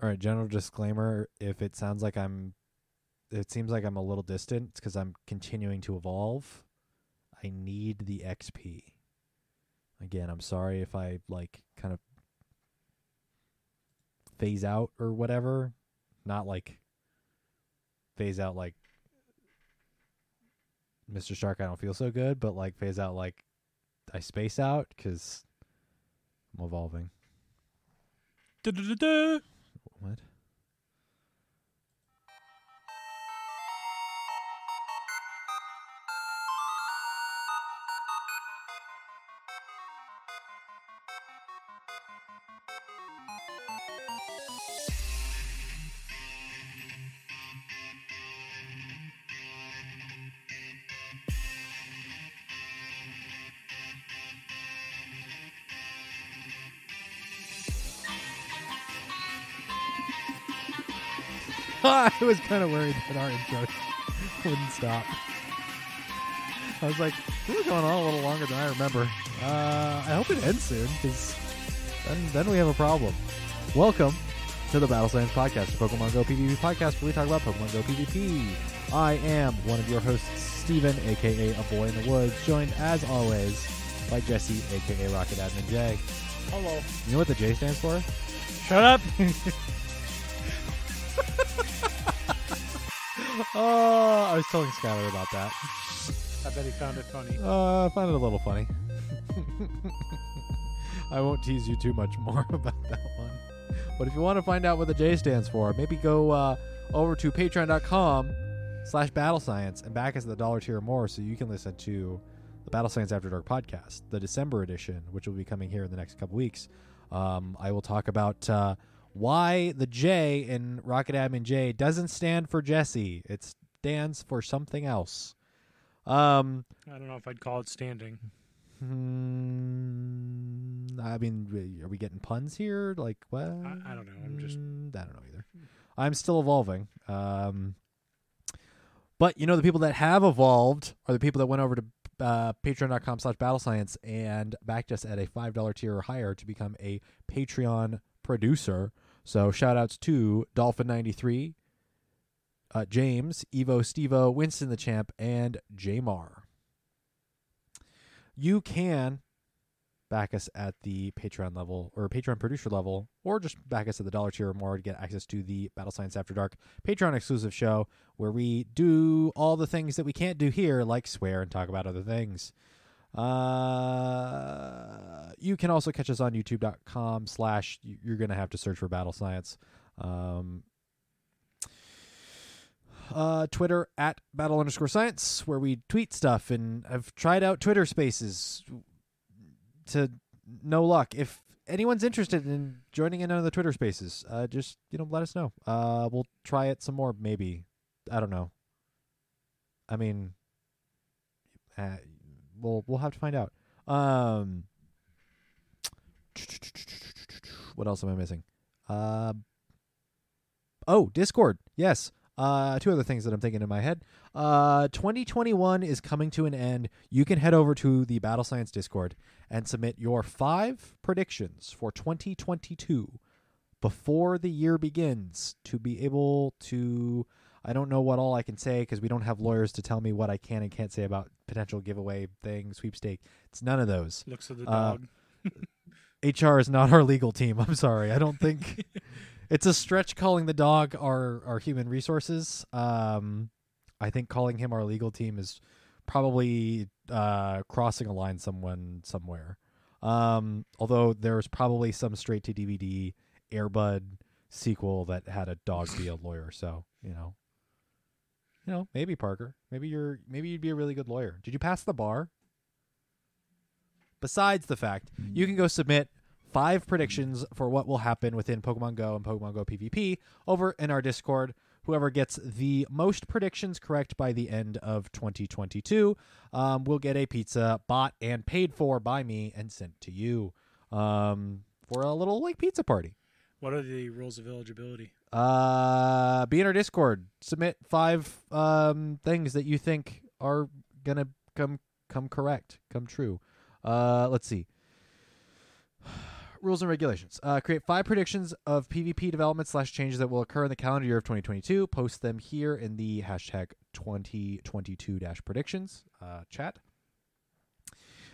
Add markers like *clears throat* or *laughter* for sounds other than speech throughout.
All right, general disclaimer: if it sounds like I'm, it seems like I'm a little distant because I'm continuing to evolve. I need the XP. Again, I'm sorry if I like kind of phase out or whatever. Not like phase out like Mr. Stark, I don't feel so good, but like phase out like I space out because I'm evolving. Da-da-da-da. What? *laughs* I was kind of worried that our intro *laughs* wouldn't stop. I was like, we were going on a little longer than I remember. Uh, I hope it ends soon, because then, then we have a problem. Welcome to the Battle Science Podcast, a Pokemon Go PvP podcast where we talk about Pokemon Go PvP. I am one of your hosts, Steven, aka A Boy in the Woods, joined as always by Jesse, aka Rocket Admin J. Hello. You know what the J stands for? Shut up. *laughs* Oh, I was telling Skylar about that. I bet he found it funny. Uh, I found it a little funny. *laughs* I won't tease you too much more *laughs* about that one. But if you want to find out what the J stands for, maybe go uh, over to patreon.com slash battle science and back us at the dollar tier or more so you can listen to the Battle Science After Dark podcast, the December edition, which will be coming here in the next couple weeks. Um, I will talk about uh, why the J in Rocket Admin J doesn't stand for Jesse. It stands for something else. Um, I don't know if I'd call it standing. Hmm, I mean, are we getting puns here? Like what? I- I don't know. I'm just- Mm, I don't know either. I'm still evolving. Um, but you know, the people that have evolved are the people that went over to uh, patreon.com slash battle science and backed us at a $5 tier or higher to become a Patreon producer. So shout outs to Dolphin93, uh, James, Evo Stevo, Winston the Champ, and Jamar. You can back us at the Patreon level or Patreon producer level, or just back us at the dollar tier or more to get access to the Battle Science After Dark Patreon exclusive show where we do all the things that we can't do here, like swear and talk about other things. Uh, you can also catch us on youtube.com slash you're gonna have to search for battle science um, uh, Twitter at battle underscore science, where we tweet stuff, and I've tried out Twitter Spaces to no luck. If anyone's interested in joining in on the Twitter Spaces, uh, just you know let us know. Uh, we'll try it some more, maybe. I don't know. I mean, uh, we'll we'll have to find out. Um, what else am I missing? Uh, oh, Discord. Yes. Uh, two other things that I'm thinking in my head. Uh, 2021 is coming to an end. You can head over to the Battle Science Discord and submit your five predictions for 2022 before the year begins to be able to. I don't know what all I can say because we don't have lawyers to tell me what I can and can't say about potential giveaway thing, sweepstake. It's none of those. Looks of the Uh, dog. *laughs* HR is not our legal team. I'm sorry. I don't think *laughs* it's a stretch calling the dog our our human resources. Um, I think calling him our legal team is probably uh, crossing a line someone somewhere. Um, although there's probably some straight to DVD Airbud sequel that had a dog be a lawyer. So you know, you know, maybe Parker, maybe you're maybe you'd be a really good lawyer. Did you pass the bar? Besides the fact, you can go submit five predictions for what will happen within Pokemon Go and Pokemon Go PvP over in our Discord. Whoever gets the most predictions correct by the end of 2022 um, will get a pizza bought and paid for by me and sent to you um, for a little like pizza party. What are the rules of eligibility? Uh, be in our Discord. Submit five um things that you think are gonna come come correct, come true. Uh, let's see. *sighs* rules and regulations. Uh, create five predictions of PvP development slash changes that will occur in the calendar year of 2022. Post them here in the hashtag 2022 dash predictions uh, chat.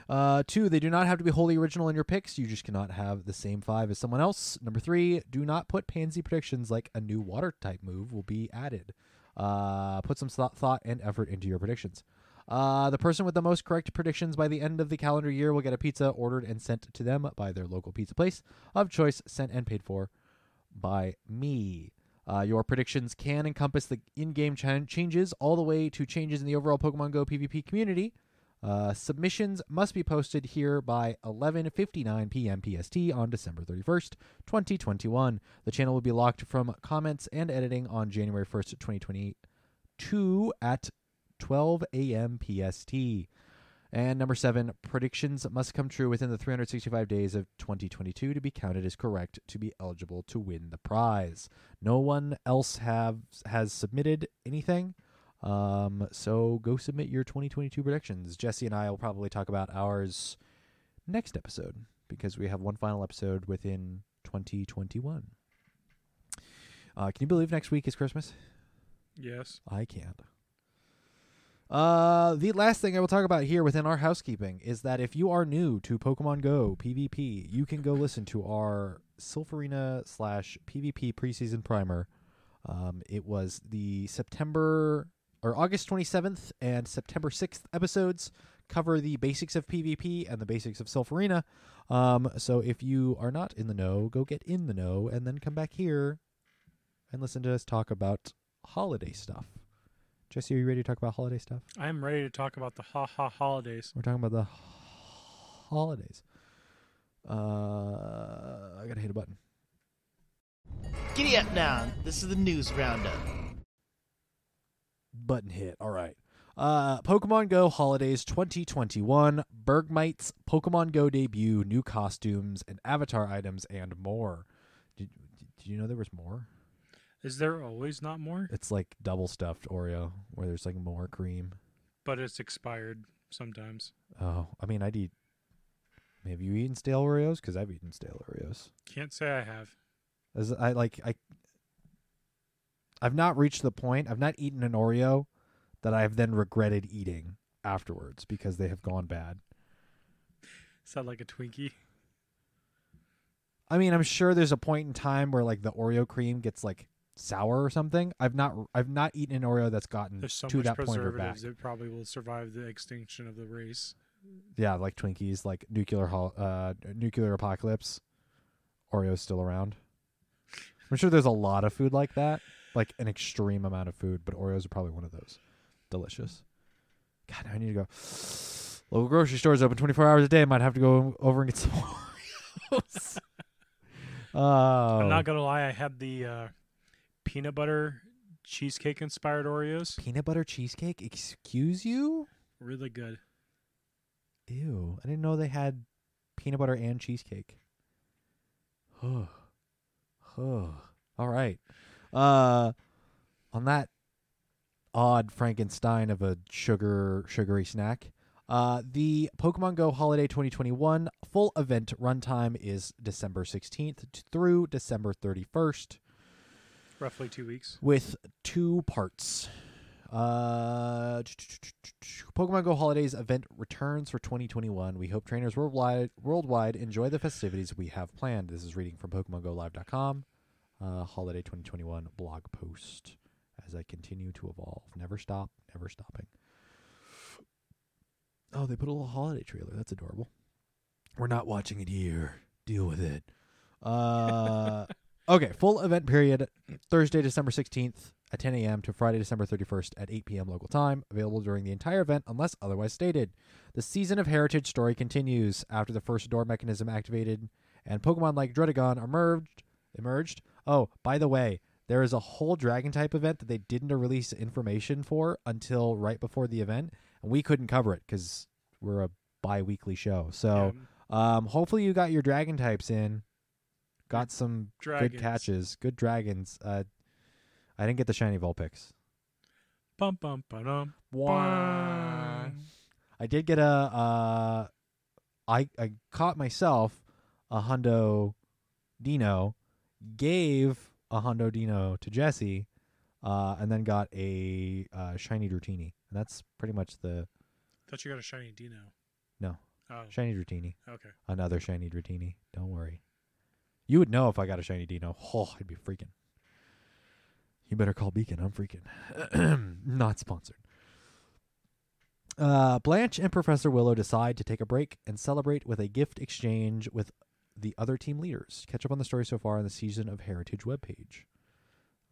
Uh, two, they do not have to be wholly original in your picks. You just cannot have the same five as someone else. Number three, do not put pansy predictions like a new water type move will be added. Uh, put some thought, and effort into your predictions. Uh, the person with the most correct predictions by the end of the calendar year will get a pizza ordered and sent to them by their local pizza place of choice, sent and paid for by me. Uh, your predictions can encompass the in-game ch- changes all the way to changes in the overall Pokemon Go PvP community. Uh, submissions must be posted here by 11:59 p.m. PST on December 31st, 2021. The channel will be locked from comments and editing on January 1st, 2022 at 12 a.m. PST. And number seven, predictions must come true within the 365 days of 2022 to be counted as correct to be eligible to win the prize. No one else have has submitted anything. Um, so go submit your 2022 predictions. Jesse and I will probably talk about ours next episode because we have one final episode within 2021. Uh, can you believe next week is Christmas? Yes. I can't. Uh, the last thing I will talk about here within our housekeeping is that if you are new to Pokemon Go PvP, you can go listen to our Silph Arena slash PvP preseason primer. Um, it was the September or August 27th and September 6th episodes cover the basics of PvP and the basics of Silph Arena. Um, so if you are not in the know, go get in the know and then come back here and listen to us talk about holiday stuff. Jesse, are you ready to talk about holiday stuff? I am ready to talk about the ha ha holidays. We're talking about the holidays. Uh, I gotta hit a button. Giddy up now. This is the news roundup. Button hit. All right. Uh, Pokemon Go Holidays 2021, Bergmite's Pokemon Go debut, new costumes and avatar items, and more. Did, did you know there was more? Is there always not more? It's like double stuffed Oreo, where there's like more cream. But it's expired sometimes. Oh, I mean, I'd eat. Have you eaten stale Oreos? Because I've eaten stale Oreos. Can't say I have. As I like, I. I've not reached the point. I've not eaten an Oreo that I've then regretted eating afterwards because they have gone bad. That like a Twinkie? I mean, I'm sure there's a point in time where like the Oreo cream gets like sour or something. I've not I've not eaten an Oreo that's gotten so to that point or back. it probably will survive the extinction of the race. Yeah, like Twinkies, like nuclear hol- uh nuclear apocalypse. Oreo's still around. I'm sure there's a lot of food like that, like an extreme amount of food, but Oreos are probably one of those. Delicious. God, I need to go. *sighs* Local grocery stores open 24 hours a day. I Might have to go over and get some *laughs* Oreos. oh, *laughs* I'm not gonna lie, I had the uh, peanut butter cheesecake inspired Oreos. peanut butter cheesecake. Excuse you? Really good. Ew! I didn't know they had peanut butter and cheesecake. Huh. Huh. All right. Uh, on that odd Frankenstein of a sugar sugary snack. Uh, the Pokemon Go Holiday 2021 full event runtime is December 16th through December 31st Roughly two weeks. with two parts. Uh, Pokemon Go Holidays event returns for 2021. We hope trainers worldwide worldwide enjoy the festivities we have planned. This is reading from PokemonGoLive.com. Uh, Holiday 2021 blog post as I continue to evolve. Never stop, never stopping. Oh, they put a little holiday trailer. That's adorable. We're not watching it here. Deal with it. Uh, *laughs* okay, full event period Thursday, December 16th at 10 a.m. to Friday, December 31st at 8 p.m. local time. Available during the entire event unless otherwise stated. The Season of Heritage story continues after the first door mechanism activated and Pokemon like Druddigon emerged. Emerged. Oh, by the way, there is a whole Dragon type event that they didn't release information for until right before the event, and we couldn't cover it because we're a bi-weekly show. So, Yeah, um, hopefully you got your Dragon types in. Got some dragons. good catches, good dragons. Uh, I didn't get the shiny Vulpix. Bum bum. I did get a. Uh, I I caught myself a Hundo Deino, gave a Hundo Deino to Jesse, uh, and then got a uh, shiny Dratini. And that's pretty much the Thought you got a shiny Deino. No. Oh, shiny Dratini. okay. Another shiny Dratini. Don't worry. You would know if I got a shiny Deino. Oh, I'd be freaking. You better call Beacon. I'm freaking. *clears throat* Not sponsored. Uh, Blanche and Professor Willow decide to take a break and celebrate with a gift exchange with the other team leaders. Catch up on the story so far on the Season of Heritage webpage.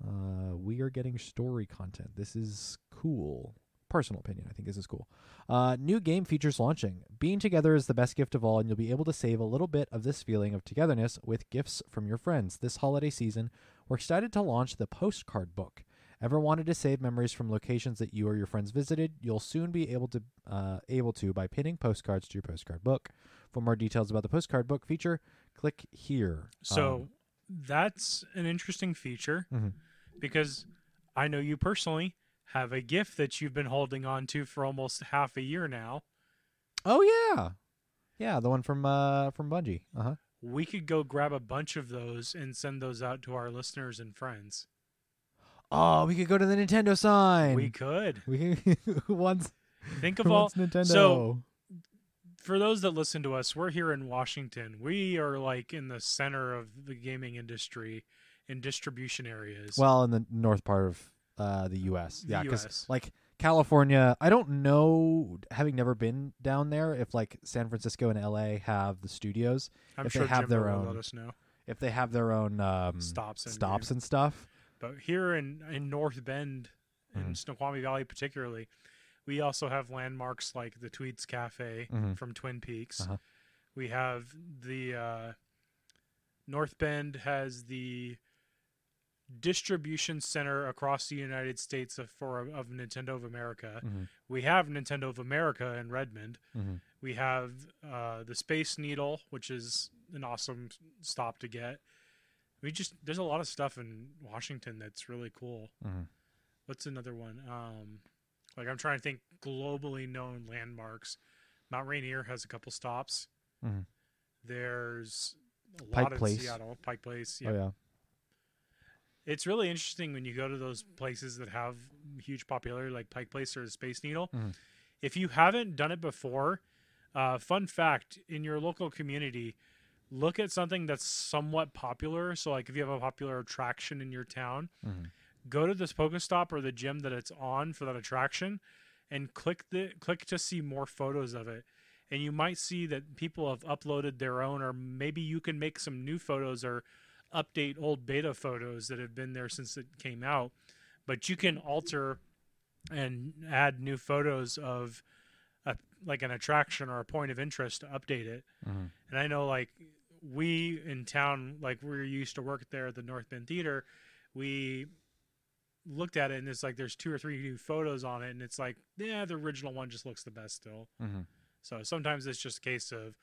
Uh, we are getting story content. This is cool. Personal opinion, I think this is cool. Uh, new game features launching. Being together is the best gift of all, and you'll be able to save a little bit of this feeling of togetherness with gifts from your friends. This holiday season, we're excited to launch the postcard book. Ever wanted to save memories from locations that you or your friends visited? You'll soon be able to uh, able to by pinning postcards to your postcard book. For more details about the postcard book feature, click here. So Um, that's an interesting feature mhm. because I know you personally have a gift that you've been holding on to for almost half a year now. oh yeah, yeah, the one from uh from Bungie. Uh huh. We could go grab a bunch of those and send those out to our listeners and friends. Oh, we could go to the Nintendo sign. We could. we can *laughs* who Think of *laughs* all Nintendo. so- for those that listen to us, we're here in Washington. We are like in the center of the gaming industry in distribution areas. well, in the north part of uh the U.S. Yeah, because like California, I don't know, having never been down there, if like San Francisco and L.A. have the studios, I'm if they have Jimbo their own let us know. if they have their own um, Stops and stops and stuff. But here in, in North Bend, in Mhm. Snoqualmie Valley particularly, we also have landmarks like the Twede's Cafe Mhm. from Twin Peaks. Uh-huh. We have the uh, North Bend has the distribution center across the United States of, for of Nintendo of America. Mhm. We have Nintendo of America in Redmond. Mhm. We have uh, the Space Needle, which is an awesome stop to get. We just there's a lot of stuff in Washington that's really cool. Mhm. What's another one? Um, like I'm trying to think globally known landmarks. Mount Rainier has a couple stops. Mhm. There's a Pike lot in Place. Seattle. Pike Place. Yeah. Oh yeah. It's really interesting when you go to those places that have huge popularity, like Pike Place or the Space Needle. Mhm. If you haven't done it before, uh, fun fact in your local community, look at something that's somewhat popular. So, like if you have a popular attraction in your town, Mhm. go to this Pokestop or the gym that it's on for that attraction, and click the click to see more photos of it. And you might see that people have uploaded their own, or maybe you can make some new photos or update old beta photos that have been there since it came out. But you can alter and add new photos of a, like an attraction or a point of interest to update it. Mhm. And I know like we in town, like we used to work there at the North Bend Theater, we looked at it and it's like there's two or three new photos on it and it's like, yeah, the original one just looks the best still. Mhm. So sometimes it's just a case of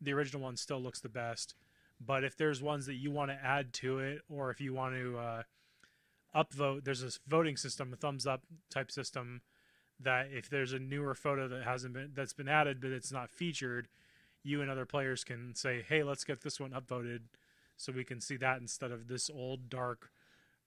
the original one still looks the best. But if there's ones that you want to add to it, or if you want to uh, upvote, there's this voting system, a thumbs up type system, that if there's a newer photo that hasn't been that's been added but it's not featured, you and other players can say, "Hey, let's get this one upvoted," so we can see that instead of this old dark,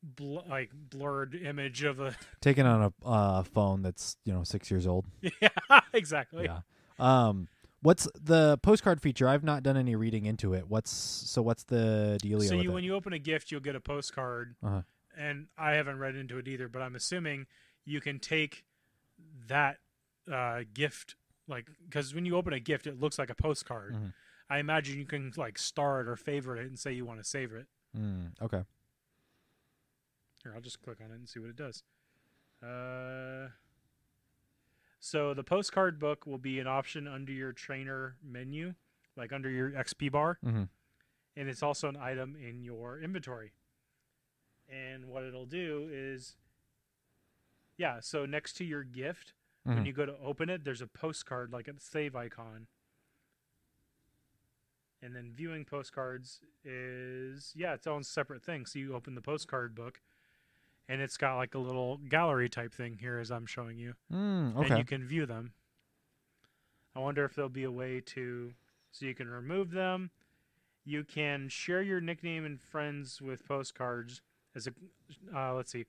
bl- like blurred image of a *laughs* Taken on a uh, phone that's you know six years old. *laughs* yeah, exactly. Yeah. Um. What's the postcard feature? I've not done any reading into it. What's so? What's the dealio? So you, when you open a gift, you'll get a postcard, Uh-huh. and I haven't read into it either, but I'm assuming you can take that uh, gift, like because when you open a gift, it looks like a postcard. Mhm. I imagine you can like star it or favorite it and say you want to save it. Mm, okay. Here, I'll just click on it and see what it does. Uh, so the postcard book will be an option under your trainer menu, like under your XP bar. Mm-hmm. and it's also an item in your inventory. And what it'll do is, yeah, so next to your gift, when Mhm. you go to open it, there's a postcard, like a save icon. And then viewing postcards is, yeah, its own separate thing. So you open the postcard book, and it's got like a little gallery type thing here, as I'm showing you Mm, and you can view them. I wonder if there'll be a way to so you can remove them. You can share your nickname and friends with postcards. As a, uh, let's see,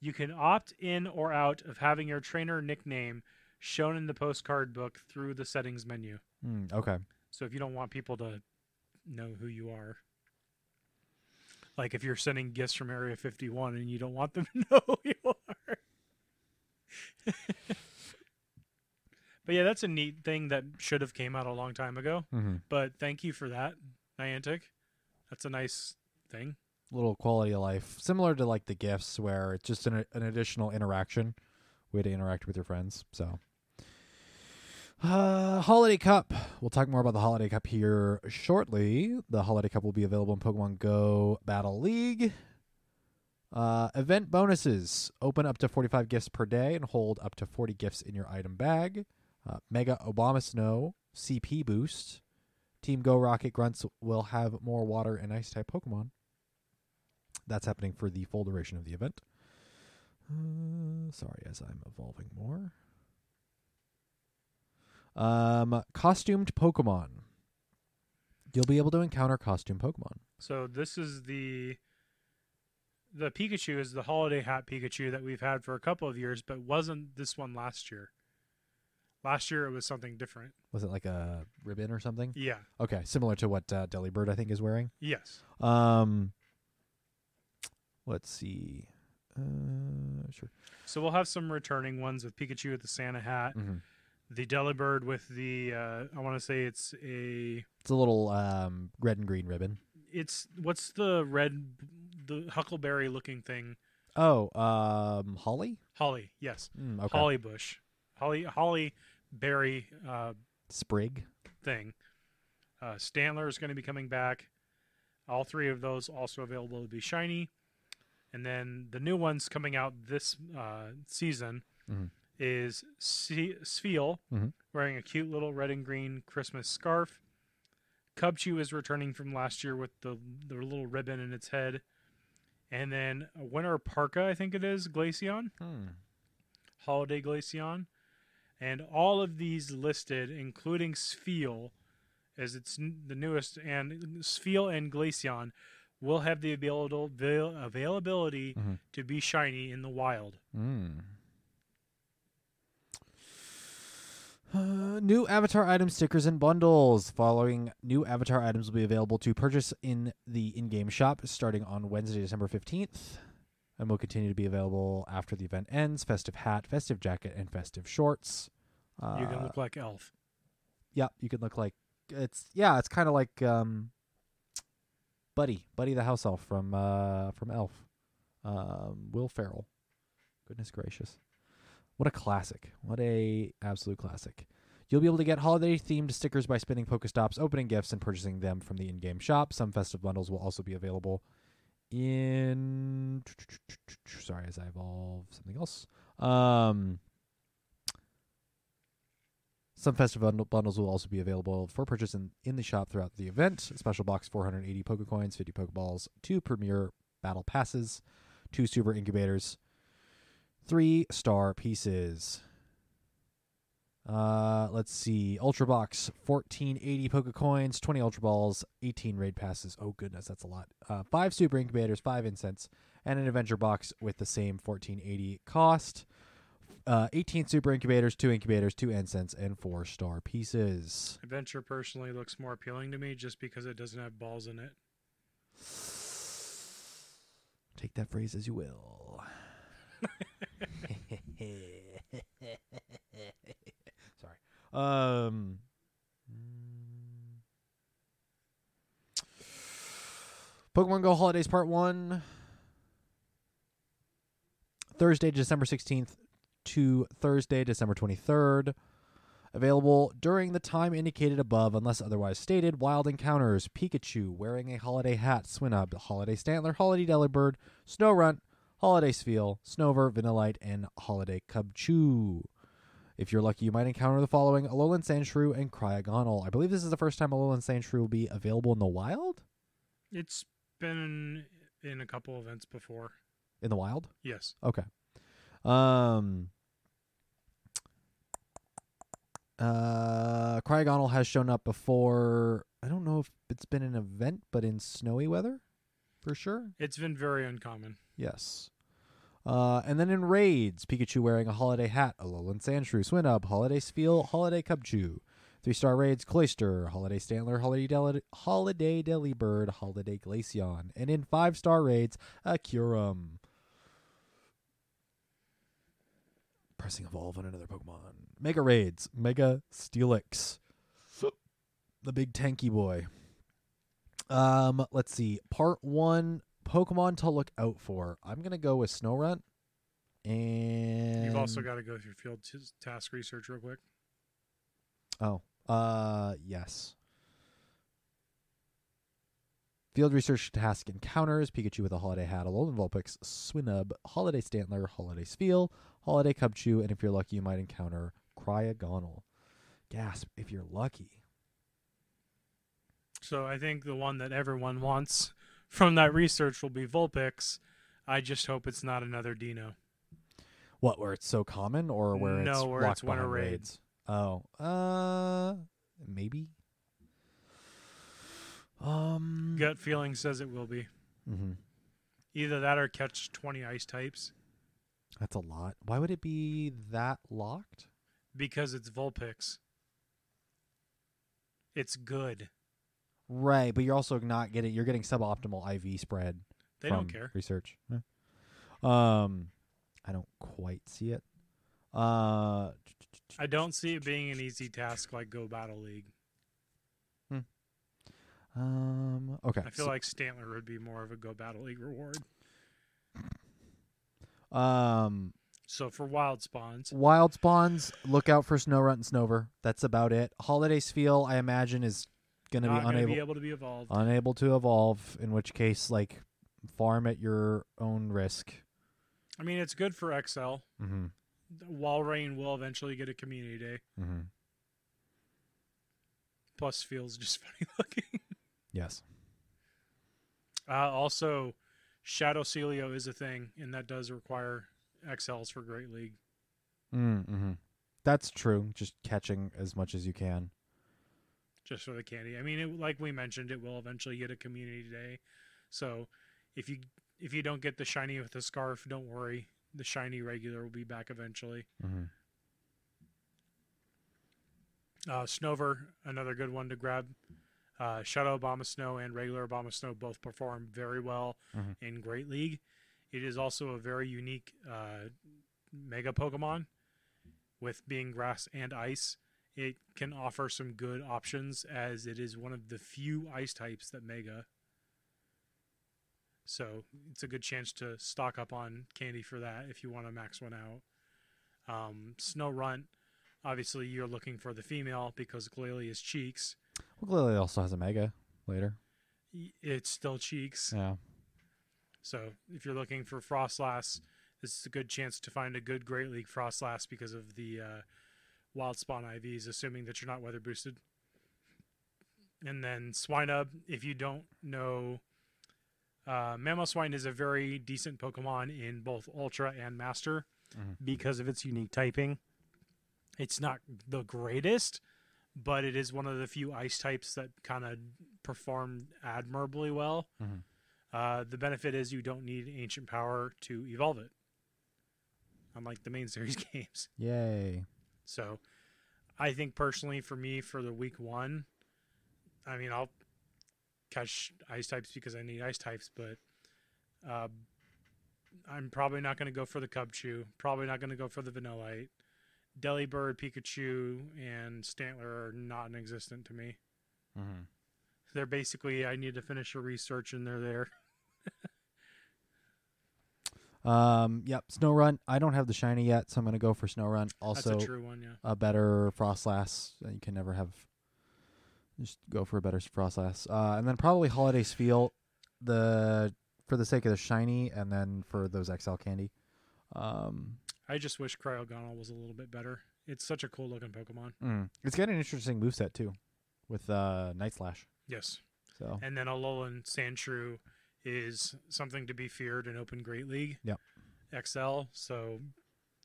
you can opt in or out of having your trainer nickname shown in the postcard book through the settings menu. Mm, okay. So if you don't want people to know who you are, like if you're sending gifts from Area 51 and you don't want them *laughs* to know who you are. but yeah, that's a neat thing that should have came out a long time ago. Mm-hmm. But thank you for that, Niantic. That's a nice thing. Little quality of life, similar to like the gifts, where it's just an, an additional interaction, way to interact with your friends. So, uh, Holiday Cup. We'll talk more about the Holiday Cup here shortly. The Holiday Cup will be available in Pokemon Go Battle League. Uh, event bonuses open up to 45 gifts per day and hold up to 40 gifts in your item bag. Uh, Mega Abomasnow CP boost. Team Go Rocket Grunts will have more water and ice type Pokemon. That's happening for the full duration of the event. Uh, sorry, as I'm evolving more. Um, costumed Pokemon. You'll be able to encounter costume Pokemon. So this is the the Pikachu is the holiday hat Pikachu that we've had for a couple of years, but wasn't this one last year. Last year it was something different. Was it like a ribbon or something? Yeah. Okay, similar to what uh, Delibird I think is wearing. Yes. Um, let's see. Uh, sure. So we'll have some returning ones with Pikachu with the Santa hat, Mhm. the Delibird with the uh, I want to say it's a It's a little um red and green ribbon. it's what's the red the huckleberry looking thing? Oh, um, holly. Holly. Yes. Mm, okay. Holly bush. Holly holly berry uh, Sprig. thing. Uh, Stantler is going to be coming back. All three of those also available to be shiny. And then the new ones coming out this uh, season Mhm. is Spheal Mhm. wearing a cute little red and green Christmas scarf. Cubchoo is returning from last year with the, the little ribbon in its head. And then Winter Parka, I think it is, Glaceon. Hmm. Holiday Glaceon. And all of these listed, including Spheal, as it's n- the newest, and Spheal and Glaceon will have the avail- avail- availability Mhm. to be shiny in the wild. Mm. Uh, new avatar item stickers and bundles. Following new avatar items will be available to purchase in the in-game shop starting on Wednesday, December 15th, and will continue to be available after the event ends. Festive hat, festive jacket, and festive shorts. Uh, you can look like Elf. yeah, you can look like it's yeah, it's kind of like um, Buddy, Buddy the house elf from uh from Elf, um, Will Ferrell. Goodness gracious, what a classic! What a absolute classic! You'll be able to get holiday themed stickers by spinning Pokestops, opening gifts, and purchasing them from the in-game shop. Some festive bundles will also be available in. *tsk* Sorry, as I evolve something else. Um, some festive bundles will also be available for purchase in, in the shop throughout the event. Special box 480 Pokecoins, 50 Pokeballs, two Premier Battle Passes, two Super Incubators, three Star Pieces. Uh, let's see. Ultra Box 1480 Pokecoins, 20 Ultra Balls, 18 Raid Passes. Oh, goodness, that's a lot. Uh, five Super Incubators, five Incense, and an Adventure Box with the same 1480 cost uh, 18 super incubators, two incubators, two incense, and four star pieces. Adventure personally looks more appealing to me just because it doesn't have balls in it. Take that phrase as you will. *laughs* Sorry. Um. Pokemon Go Holidays Part 1. Thursday, December 16th to Thursday, December 23rd. Available during the time indicated above, unless otherwise stated. Wild Encounters, Pikachu wearing a holiday hat, Swinub, Holiday Stantler, Holiday Delibird, Snorunt, Holiday Spheal, Snover, Vanillite, and Holiday Cubchoo. If you're lucky, you might encounter the following Alolan Sandshrew and Cryogonal. I believe this is the first time Alolan Sandshrew will be available in the wild? It's been in a couple events before. In the wild? Yes. Okay. Um. Uh, Cryogonal has shown up before I don't know if it's been an event, but in snowy weather, for sure. It's been very uncommon. Yes. Uh, and then in raids, Pikachu wearing a holiday hat, a Alolan Sandshrew, Swinub, Holiday Spheal, Holiday Cubchoo. Three star raids, Cloyster, Holiday Stantler, Holiday Del- Holiday Delibird, Holiday Glaceon. And in five star raids, a Kyurem. Pressing evolve on another Pokemon. Mega raids, Mega Steelix. The big tanky boy. Um, let's see. Part one Pokemon to look out for. I'm gonna go with Snorunt. And You've also got to go through field t- task research real quick. Oh, uh, yes. Field research task encounters Pikachu with a holiday hat, Alolan Vulpix, Swinub, Holiday Stantler, Holiday Spheal, Holiday Cubchoo, and if you're lucky, you might encounter Cryogonal. Gasp if you're lucky. So I think the one that everyone wants from that research will be Vulpix. I just hope it's not another Deino. What, where it's so common or where No, it's where locked it's winter behind raid. raids? Oh, uh, maybe. Um, Gut feeling says it will be. mhm. Either that or catch 20 ice types That's a lot. Why would it be that locked? because it's Vulpix. It's good. Right, but you're also not getting you're getting suboptimal IV spread. They from don't care. Research. Yeah. Um, I don't quite see it. Uh, I don't see it being an easy task like Go Battle League. um, okay. I feel so- like Stantler would be more of a Go Battle League reward. Um, So for wild spawns, wild spawns. Look out for Snorunt and Snover. That's about it. Holiday feel, I imagine, is gonna be unable be able to be evolved. unable to evolve. In which case, like, farm at your own risk. I mean, it's good for XL. Mm-hmm. Walrein will eventually get a community day. Mm-hmm. Plus, feels just *laughs* funny looking. Yes. Uh, also, Shadow Sealeo is a thing, and that does require XLs for Great League. Mm-hmm. That's true. Just catching as much as you can. just for the candy. I mean, it, like we mentioned, it will eventually get a community day. So if you if you don't get the shiny with the scarf, don't worry. The shiny regular will be back eventually. Mm-hmm. Uh, Snover, another good one to grab. Uh, Shadow Abomasnow and regular Abomasnow both perform very well Mhm. in Great League. It is also a very unique uh, Mega Pokemon with being grass and ice. It can offer some good options as it is one of the few ice types that Mega. So it's a good chance to stock up on candy for that if you want to max one out. Um, Snorunt, obviously you're looking for the female because Glalie is cheeks. Well, Glalie also has a mega later. It's still cheeks. Yeah. So if you're looking for Froslass, this is a good chance to find a good Great League Froslass because of the uh, Wild Spawn IVs, assuming that you're not weather boosted. And then Swinub, if you don't know, uh, Mamoswine is a very decent Pokemon in both Ultra and Master Mhm. because of its unique typing. It's not the greatest, but it is one of the few ice types that kind of perform admirably well. Mhm. Uh, the benefit is you don't need ancient power to evolve it, unlike the main *laughs* series games. Yay. So, I think personally, for me, for the week one, I mean, I'll catch ice types because I need ice types, but uh, I'm probably not going to go for the Cubchoo. Probably not going to go for the Vanillite. Delibird, Pikachu, and Stantler are not existent to me. Mm-hmm. They're basically I need to finish a research and they're there. *laughs* Um. Yep. Snorunt. I don't have the shiny yet, so I'm gonna go for Snorunt. Also, That's a true one, yeah. a better Froslass. Uh, You can never have. Just go for a better Froslass, uh, and then probably Holiday's Spheal, the for the sake of the shiny, and then for those XL candy. Um, I just wish Cryogonal was a little bit better. It's such a cool looking Pokemon. mm. it's got an interesting moveset too, with uh, Night Slash. Yes. So And then Alolan Sandshrew is something to be feared in Open Great League. Yep. XL. So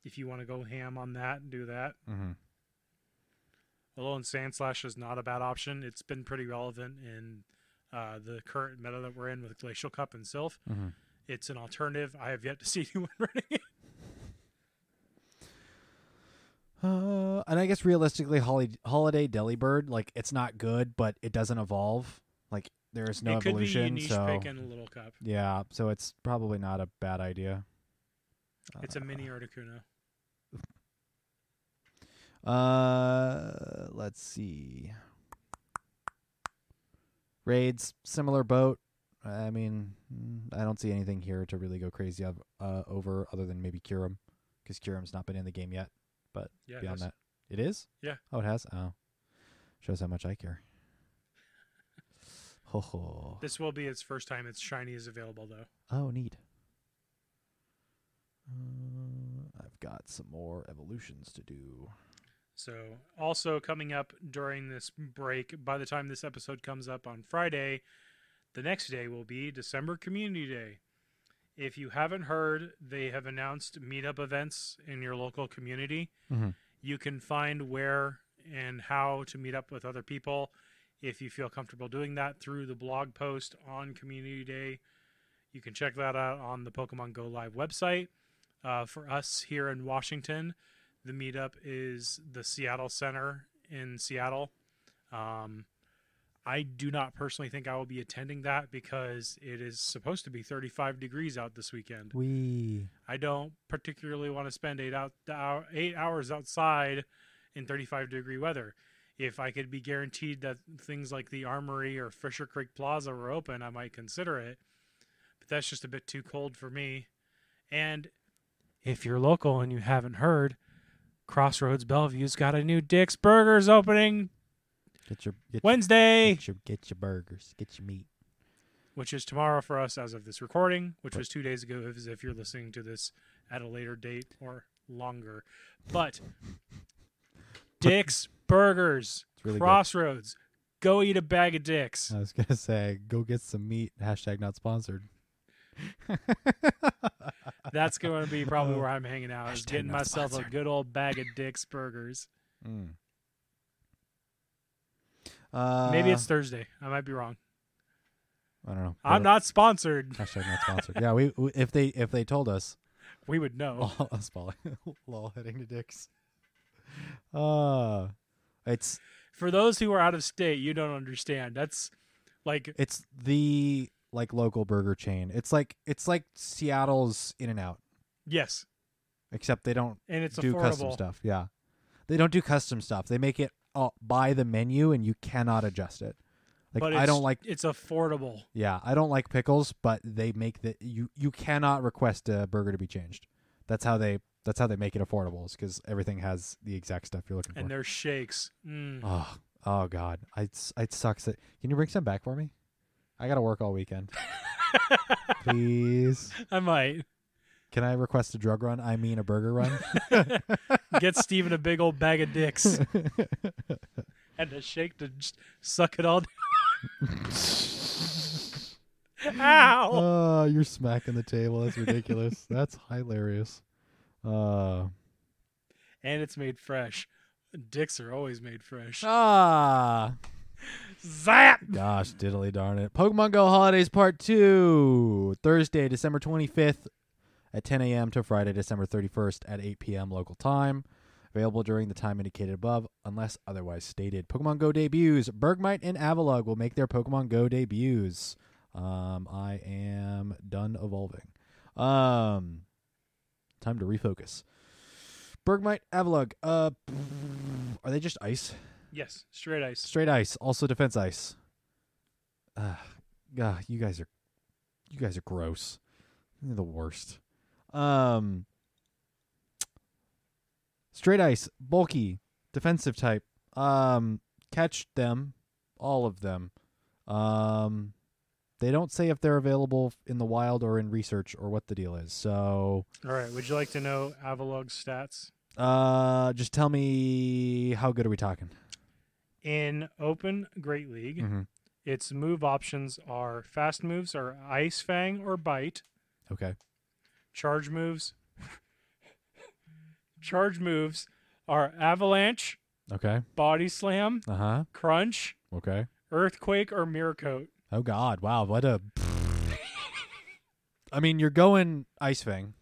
if you want to go ham on that, do that. mm-hmm. Alolan Sandslash is not a bad option. It's been pretty relevant in uh, the current meta that we're in with Glacial Cup and Silph. Mm-hmm. It's an alternative. I have yet to see *laughs* anyone running it. Uh, and I guess realistically, Holi- Holiday Delibird, like it's not good, but it doesn't evolve. Like there is no it could be a evolution, so pick in a little cup. yeah, so it's probably not a bad idea. It's a mini Articuno. Uh, let's see. Raids, similar boat. I mean, I don't see anything here to really go crazy of, uh, over other than maybe Kyurem, because Kyurem's not been in the game yet. But Yeah, beyond that, it is. Yeah. Oh, it has. Oh, shows how much I care. *laughs* Ho ho. This will be its first time its shiny is available, though. Oh, neat. Uh, I've got some more evolutions to do. So, also coming up during this break, by the time this episode comes up on Friday, the next day will be December Community Day. If you haven't heard, they have announced meetup events in your local community. Mm-hmm. You can find where and how to meet up with other people if you feel comfortable doing that through the blog post on Community Day. You can check that out on the Pokemon Go Live website. Uh, for us here in Washington, the meetup is the Seattle Center in Seattle. Um, I do not personally think I will be attending that because it is supposed to be 35 degrees out this weekend. We. I don't particularly want to spend eight out eight hours outside in 35 degree weather. If I could be guaranteed that things like the Armory or Fisher Creek Plaza were open, I might consider it. But that's just a bit too cold for me. And if you're local and you haven't heard, Crossroads Bellevue's got a new Dick's Burgers opening Get your get Wednesday, Your, get your get your burgers. Get your meat. which is tomorrow for us as of this recording, which was two days ago as if you're listening to this at a later date or longer. But *laughs* Dick's Burgers, really good. Crossroads, go eat a bag of dicks. I was gonna *laughs* say, go get some meat. Hashtag not sponsored. *laughs* That's going to be probably where I'm hanging out, is getting myself a good old bag of Dick's Burgers. Mm. Uh, Maybe it's Thursday. I might be wrong. I don't know. I'm not sponsored. *laughs* Hashtag not sponsored. yeah, we, we if they if they told us, *laughs* We would know. all us *laughs* lol heading to dicks. Uh it's For those who are out of state, you don't understand. That's like it's the like local burger chain. It's like it's like Seattle's In and Out, yes, except they don't and it's do custom affordable. stuff. Yeah, they don't do custom stuff. They make it uh, by the menu, and you cannot adjust it. Like but I don't like. it's affordable. Yeah, I don't like pickles, but they make the you you cannot request a burger to be changed. That's how they that's how they make it affordable. Is because everything has the exact stuff you're looking for. And their shakes. Mm. Oh, oh God, it it sucks. That can you bring some back for me? I gotta work all weekend. *laughs* Please, I might can I request a drug run? I mean a burger run. *laughs* get Steven a big old bag of dicks *laughs* and a shake to just suck it all down. *laughs* Ow! oh, you're smacking the table. That's ridiculous. That's hilarious. Uh, And it's made fresh. Dicks are always made fresh. ah. Zap! Gosh, diddly darn it. Pokemon Go Holidays Part 2. Thursday, December 25th at 10 a.m. to Friday, December 31st at 8 p.m. local time. Available during the time indicated above, unless otherwise stated. Pokemon Go debuts. Bergmite and Avalugg will make their Pokemon Go debuts. Um, I am done evolving. Um, time to refocus. Bergmite, Avalugg. Uh, are they just ice? Yes, straight ice. Straight ice, also defense ice. Ah, God, you guys are, you guys are gross. You're the worst. Um, straight ice, bulky, defensive type. Um, catch them, all of them. Um, they don't say if they're available in the wild or in research or what the deal is. So, All right. Would you like to know Avalugg's stats? uh, just tell me how good are we talking? In Open Great League, Mm-hmm. its move options are fast moves are Ice Fang or Bite. Okay. Charge moves. *laughs* Charge moves are Avalanche, Okay. Body Slam, Uh huh. Crunch, Okay. Earthquake, or Mirror Coat. Oh God! Wow. What a. I mean, you're going Ice Fang.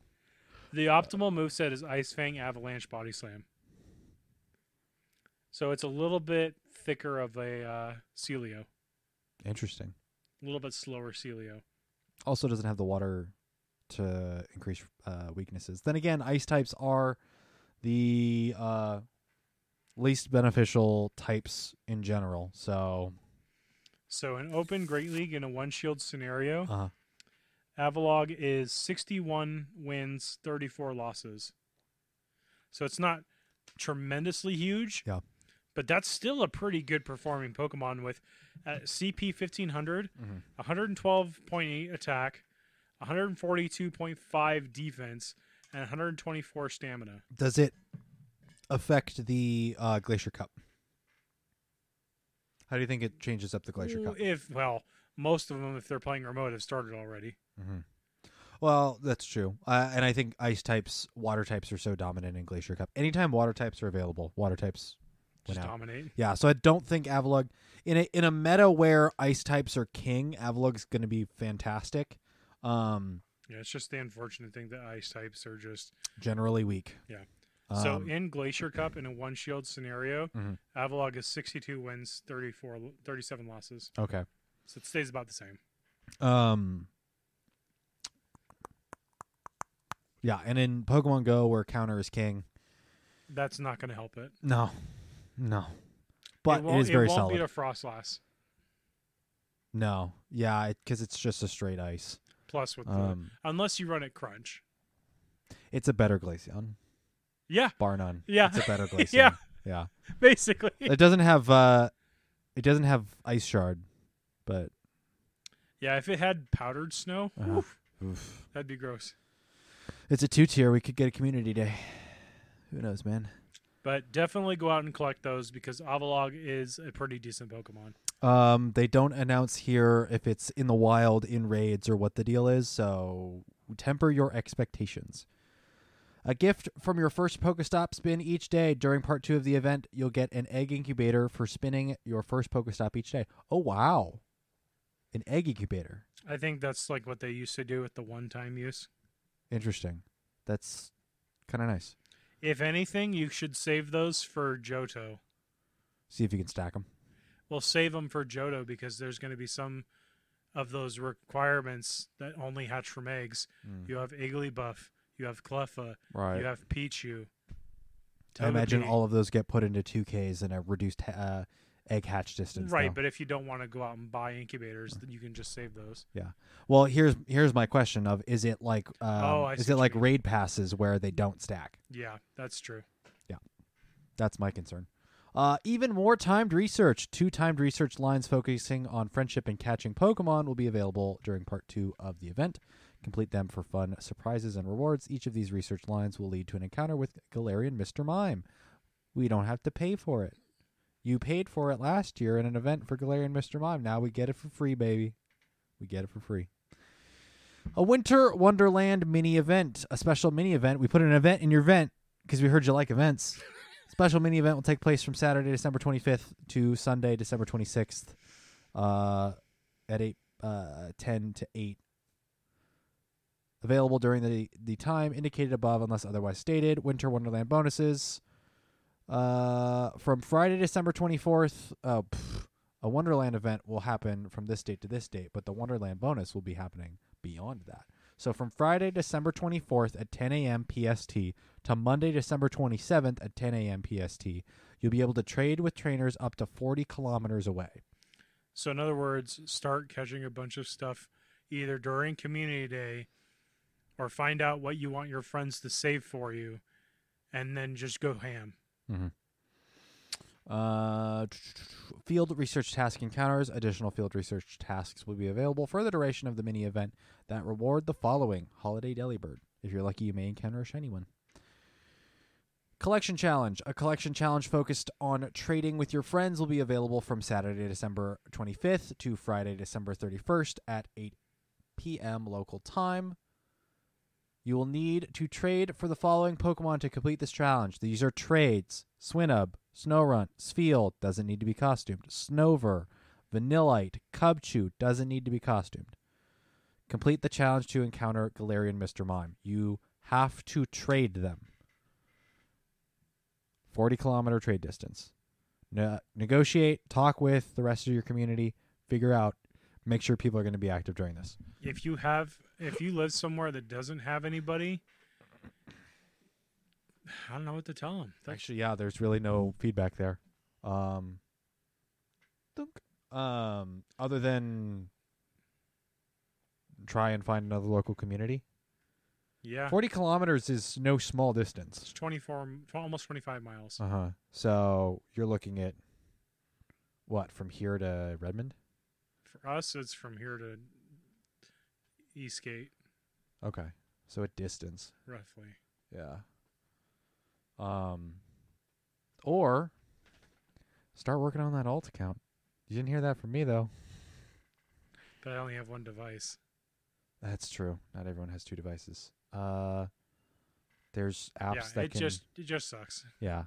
The optimal move set is Ice Fang, Avalanche, Body Slam. So it's a little bit thicker of a uh, Sealeo, Interesting. a little bit slower Sealeo. Also, doesn't have the water to increase uh, weaknesses. Then again, ice types are the uh, least beneficial types in general. So, So an Open Great League in a one shield scenario, uh, Avalugg is 61 wins, 34 losses. So it's not tremendously huge. Yeah. But that's still a pretty good performing Pokemon with uh, CP 1500, Mhm. 112.8 attack, 142.5 defense, and 124 stamina. does it affect the uh, Glacier Cup? How do you think it changes up the Glacier Cup? If well, most of them, if they're playing remote, have started already. Mm-hmm. Well, that's true, uh, and I think ice types, water types are so dominant in Glacier Cup. Anytime water types are available, water types Just out. dominate. Yeah, so I don't think Avalugg in a in a meta where ice types are king, Avalugg's going to be fantastic. Um, Yeah, it's just the unfortunate thing that ice types are just generally weak. Yeah. so Um, in Glacier Cup in a one shield scenario, Mhm. Avalugg is 62 wins, 34 37 losses. okay. So it stays about the same. Um, yeah, and in Pokemon Go, where counter is king, That's not going to help it. no, no, but it, it, is very it won't solid. beat a Froslass. no, yeah, because it's just a straight ice. Plus with the, Um, unless you run it crunch. it's a better Glaceon, Yeah, bar none. Yeah. it's a better *laughs* Glaceon. Yeah. yeah. *laughs* basically. It doesn't have uh, it doesn't have ice shard, but yeah, if it had powdered snow, Uh-huh. oof, oof. that'd be gross. it's a two tier. We could get a community day. Who knows, man? But definitely go out and collect those because Avalugg is a pretty decent Pokemon. Um, they don't announce here if it's in the wild, in raids, or what the deal is. So temper your expectations. A gift from your first Pokestop spin each day during part two of the event. You'll get an egg incubator for spinning your first Pokestop each day. Oh wow, an egg incubator. I think that's like what they used to do with the one-time use. Interesting. That's kind of nice. If anything, you should save those for Johto. See if you can stack them. Well, save them for Johto because there's going to be some of those requirements that only hatch from eggs. You have Igglybuff, you have Cleffa, Right. you have Pichu. I imagine all of those get put into 2Ks and a reduced uh, egg hatch distance. Right, though. but if you don't want to go out and buy incubators, then you can just save those. Yeah. Well, here's here's my question of is it like um, Oh, is it like mean. raid passes where they don't stack? Yeah, that's true. Yeah. That's my concern. Uh, even more timed research. Two timed research lines focusing on friendship and catching Pokemon will be available during part two of the event. Complete them for fun surprises and rewards. Each of these research lines will lead to an encounter with Galarian Mr. Mime. We don't have to pay for it. You paid for it last year in an event for Galarian Mr. Mime. Now we get it for free, baby. We get it for free. A Winter Wonderland mini event, a special mini event. We put an event in your event because we heard you like events. *laughs* Special mini event will take place from Saturday, December 25th to Sunday, December 26th, uh, at 8, uh, 10 to 8. Available during the the time indicated above, unless otherwise stated. Winter Wonderland bonuses. Uh, from Friday, December 24th, uh, pff, a Wonderland event will happen from this date to this date, but the Wonderland bonus will be happening beyond that. So from Friday, December 24th at 10 a.m. PST to Monday, December 27th at 10 a.m. PST, you'll be able to trade with trainers up to 40 kilometers away. So, in other words, start catching a bunch of stuff either during Community Day or find out what you want your friends to save for you and then just go ham. Mm-hmm. Uh, field research task encounters. Additional field research tasks will be available for the duration of the mini event that reward the following Holiday Delibird. If you're lucky, you may encounter a shiny one. Collection Challenge. A collection challenge focused on trading with your friends will be available from Saturday, December 25th to Friday, December 31st at 8 p.m. local time. You will need to trade for the following Pokemon to complete this challenge. These are trades Swinub, Snorunt, Spheal doesn't need to be costumed. Snover, Vanillite, Cubchoo doesn't need to be costumed. Complete the challenge to encounter Galarian Mr. Mime. You have to trade them. 40 kilometer trade distance. Ne- negotiate, talk with the rest of your community, figure out, make sure people are going to be active during this. If you have, if you live somewhere that doesn't have anybody, I don't know what to tell them. Actually, yeah, there's really no feedback there. Um, um, other than try and find another local community. yeah, 40 kilometers is no small it's distance. 24, tw- almost 25 miles. Uh huh. So you're looking at what from here to Redmond? For us, it's from here to Eastgate, Okay. So a distance. roughly. Yeah. Um, or start working on that alt account. You didn't hear that from me though. But I only have one device. That's true. Not everyone has two devices. Uh, there's apps yeah, that it can. just it just sucks. Yeah.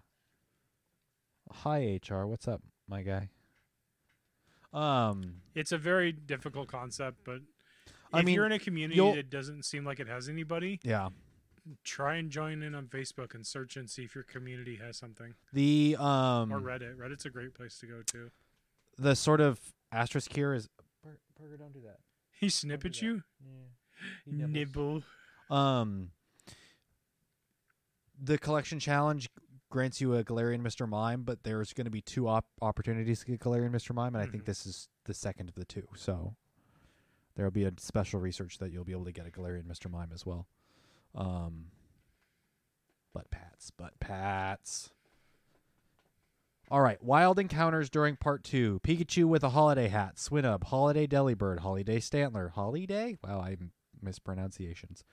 Hi HR, what's up, my guy? Um, It's a very difficult concept, but I if mean, you're in a community that doesn't seem like it has anybody, yeah. Try and join in on Facebook and search and see if your community has something. The um or Reddit. Reddit's a great place to go to. the sort of asterisk here is Par- Parker, don't do that. He snip do at you? Yeah. Nibble. Um, the collection challenge grants you a Galarian Mr. Mime, but there's going to be two op- opportunities to get Galarian Mr. Mime, and I think Mhm. this is the second of the two. So there'll be a special research that you'll be able to get a Galarian Mr. Mime as well. Um, but pats, but pats. All right, wild encounters during part two. Pikachu with a holiday hat, Swinub, Holiday Delibird, Holiday Stantler, Holiday. Wow, I mispronunciations.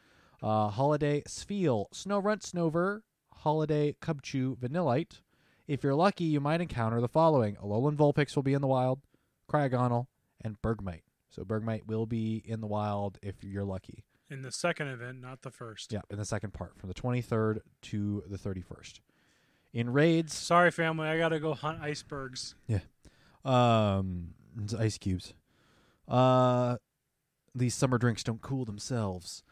Uh, Holiday Spheal, Snorunt Snover, Holiday Cubchoo Vanillite. If you're lucky, you might encounter the following: Alolan Vulpix will be in the wild, Cryogonal, and Bergmite. So Bergmite will be in the wild if you're lucky. In the second event, not the first. Yeah, in the second part, from the 23rd to the 31st. In raids, Sorry, family. I gotta go hunt icebergs. Yeah, um, it's ice cubes. Uh, these summer drinks don't cool themselves.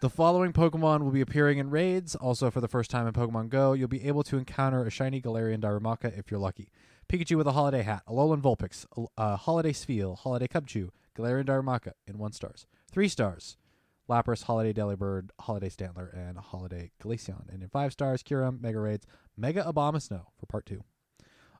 The following Pokemon will be appearing in raids. Also, for the first time in Pokemon Go, you'll be able to encounter a shiny Galarian Darumaka if you're lucky. Pikachu with a holiday hat, Alolan Vulpix, a uh, Holiday Spheal, Holiday Cubchoo, Galarian Darumaka in one stars. Three stars, Lapras, Holiday Delibird, Holiday Stantler, and Holiday Glaceon. And in five stars, Kyurem, Mega Raids, Mega Abomasnow for part two.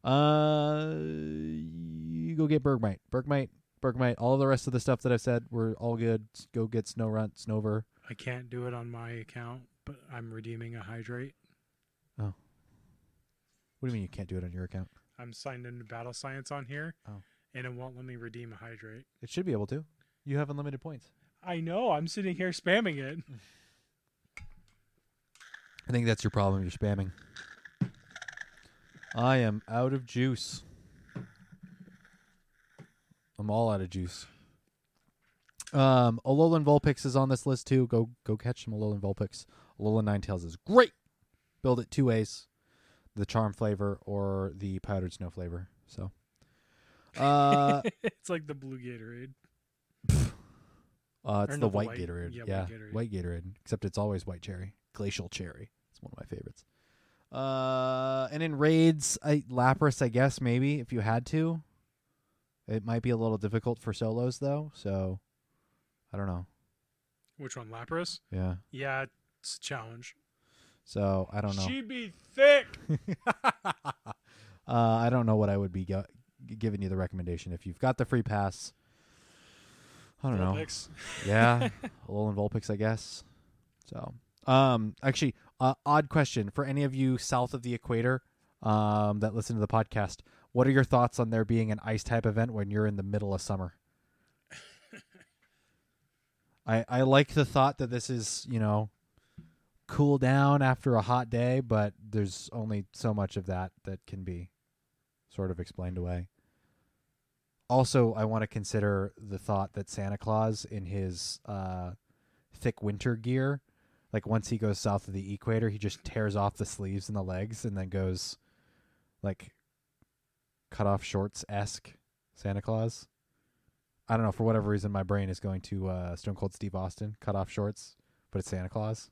Uh, you go get Bergmite, Bergmite, Bergmite. All the rest of the stuff that I've said were all good. Go get Snorunt, Snover. I can't do it on my account, but I'm redeeming a hydrate. Oh. What do you mean you can't do it on your account? I'm signed into Battle Science on here, Oh. and it won't let me redeem a hydrate. It should be able to. You have unlimited points. I know. I'm sitting here spamming it. I think that's your problem. You're spamming. I am out of juice. I'm all out of juice. Um, Alolan Vulpix is on this list too. Go go catch some Alolan Vulpix. Alolan Ninetales is great. Build it two ways: the charm flavor or the powdered snow flavor. So, *laughs* uh, it's like the blue Gatorade. Uh it's the the white, white- Gatorade. yeah, Yeah, white Gatorade. white Gatorade. Except it's always white cherry, glacial cherry. It's one of my favorites. Uh, and in raids, I Lapras, I guess maybe if you had to. It might be a little difficult for solos though, so I don't know. Which one, Lapras? Yeah, Yeah, it's a challenge. so I don't know. She'd be thick. *laughs* *laughs* uh, I don't know what I would be go- giving you the recommendation if you've got the free pass. I don't know. *laughs* Yeah, *laughs* Alolan Vulpix, I guess. So, um, actually, uh, odd question for any of you south of the equator, um, that listen to the podcast. What are your thoughts on there being an ice type event when you're in the middle of summer? *laughs* I I like the thought that this is you know cool down after a hot day, but there's only so much of that that can be sort of explained away. Also, I want to consider the thought that Santa Claus in his uh, thick winter gear, like once he goes south of the equator, he just tears off the sleeves and the legs and then goes like cut off shorts esque Santa Claus. I don't know for whatever reason my brain is going to uh, Stone Cold Steve Austin cut off shorts, but it's Santa Claus.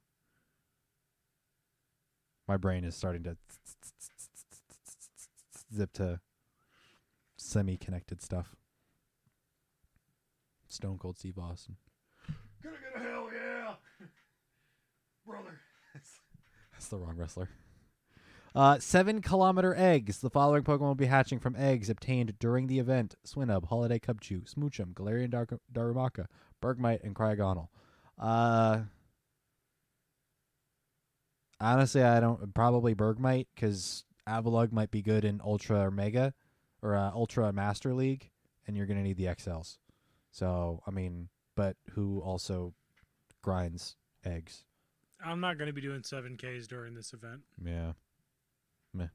My brain is starting to zip to semi connected stuff. Stone Cold Steve Austin. Gonna get a hell yeah, *laughs* brother. *laughs* That's the wrong wrestler. Uh, seven kilometer eggs. The following Pokemon will be hatching from eggs obtained during the event: Swinub, Holiday Cubchoo, Smoochum, Galarian Dar- Darumaka, Bergmite, and Cryogonal. Uh, honestly, I don't probably Bergmite because Avalugg might be good in Ultra or Mega or uh, Ultra Master League, and you're gonna need the XLs. So I mean, but who also grinds eggs? I'm not going to be doing 7Ks during this event. Yeah. Meh.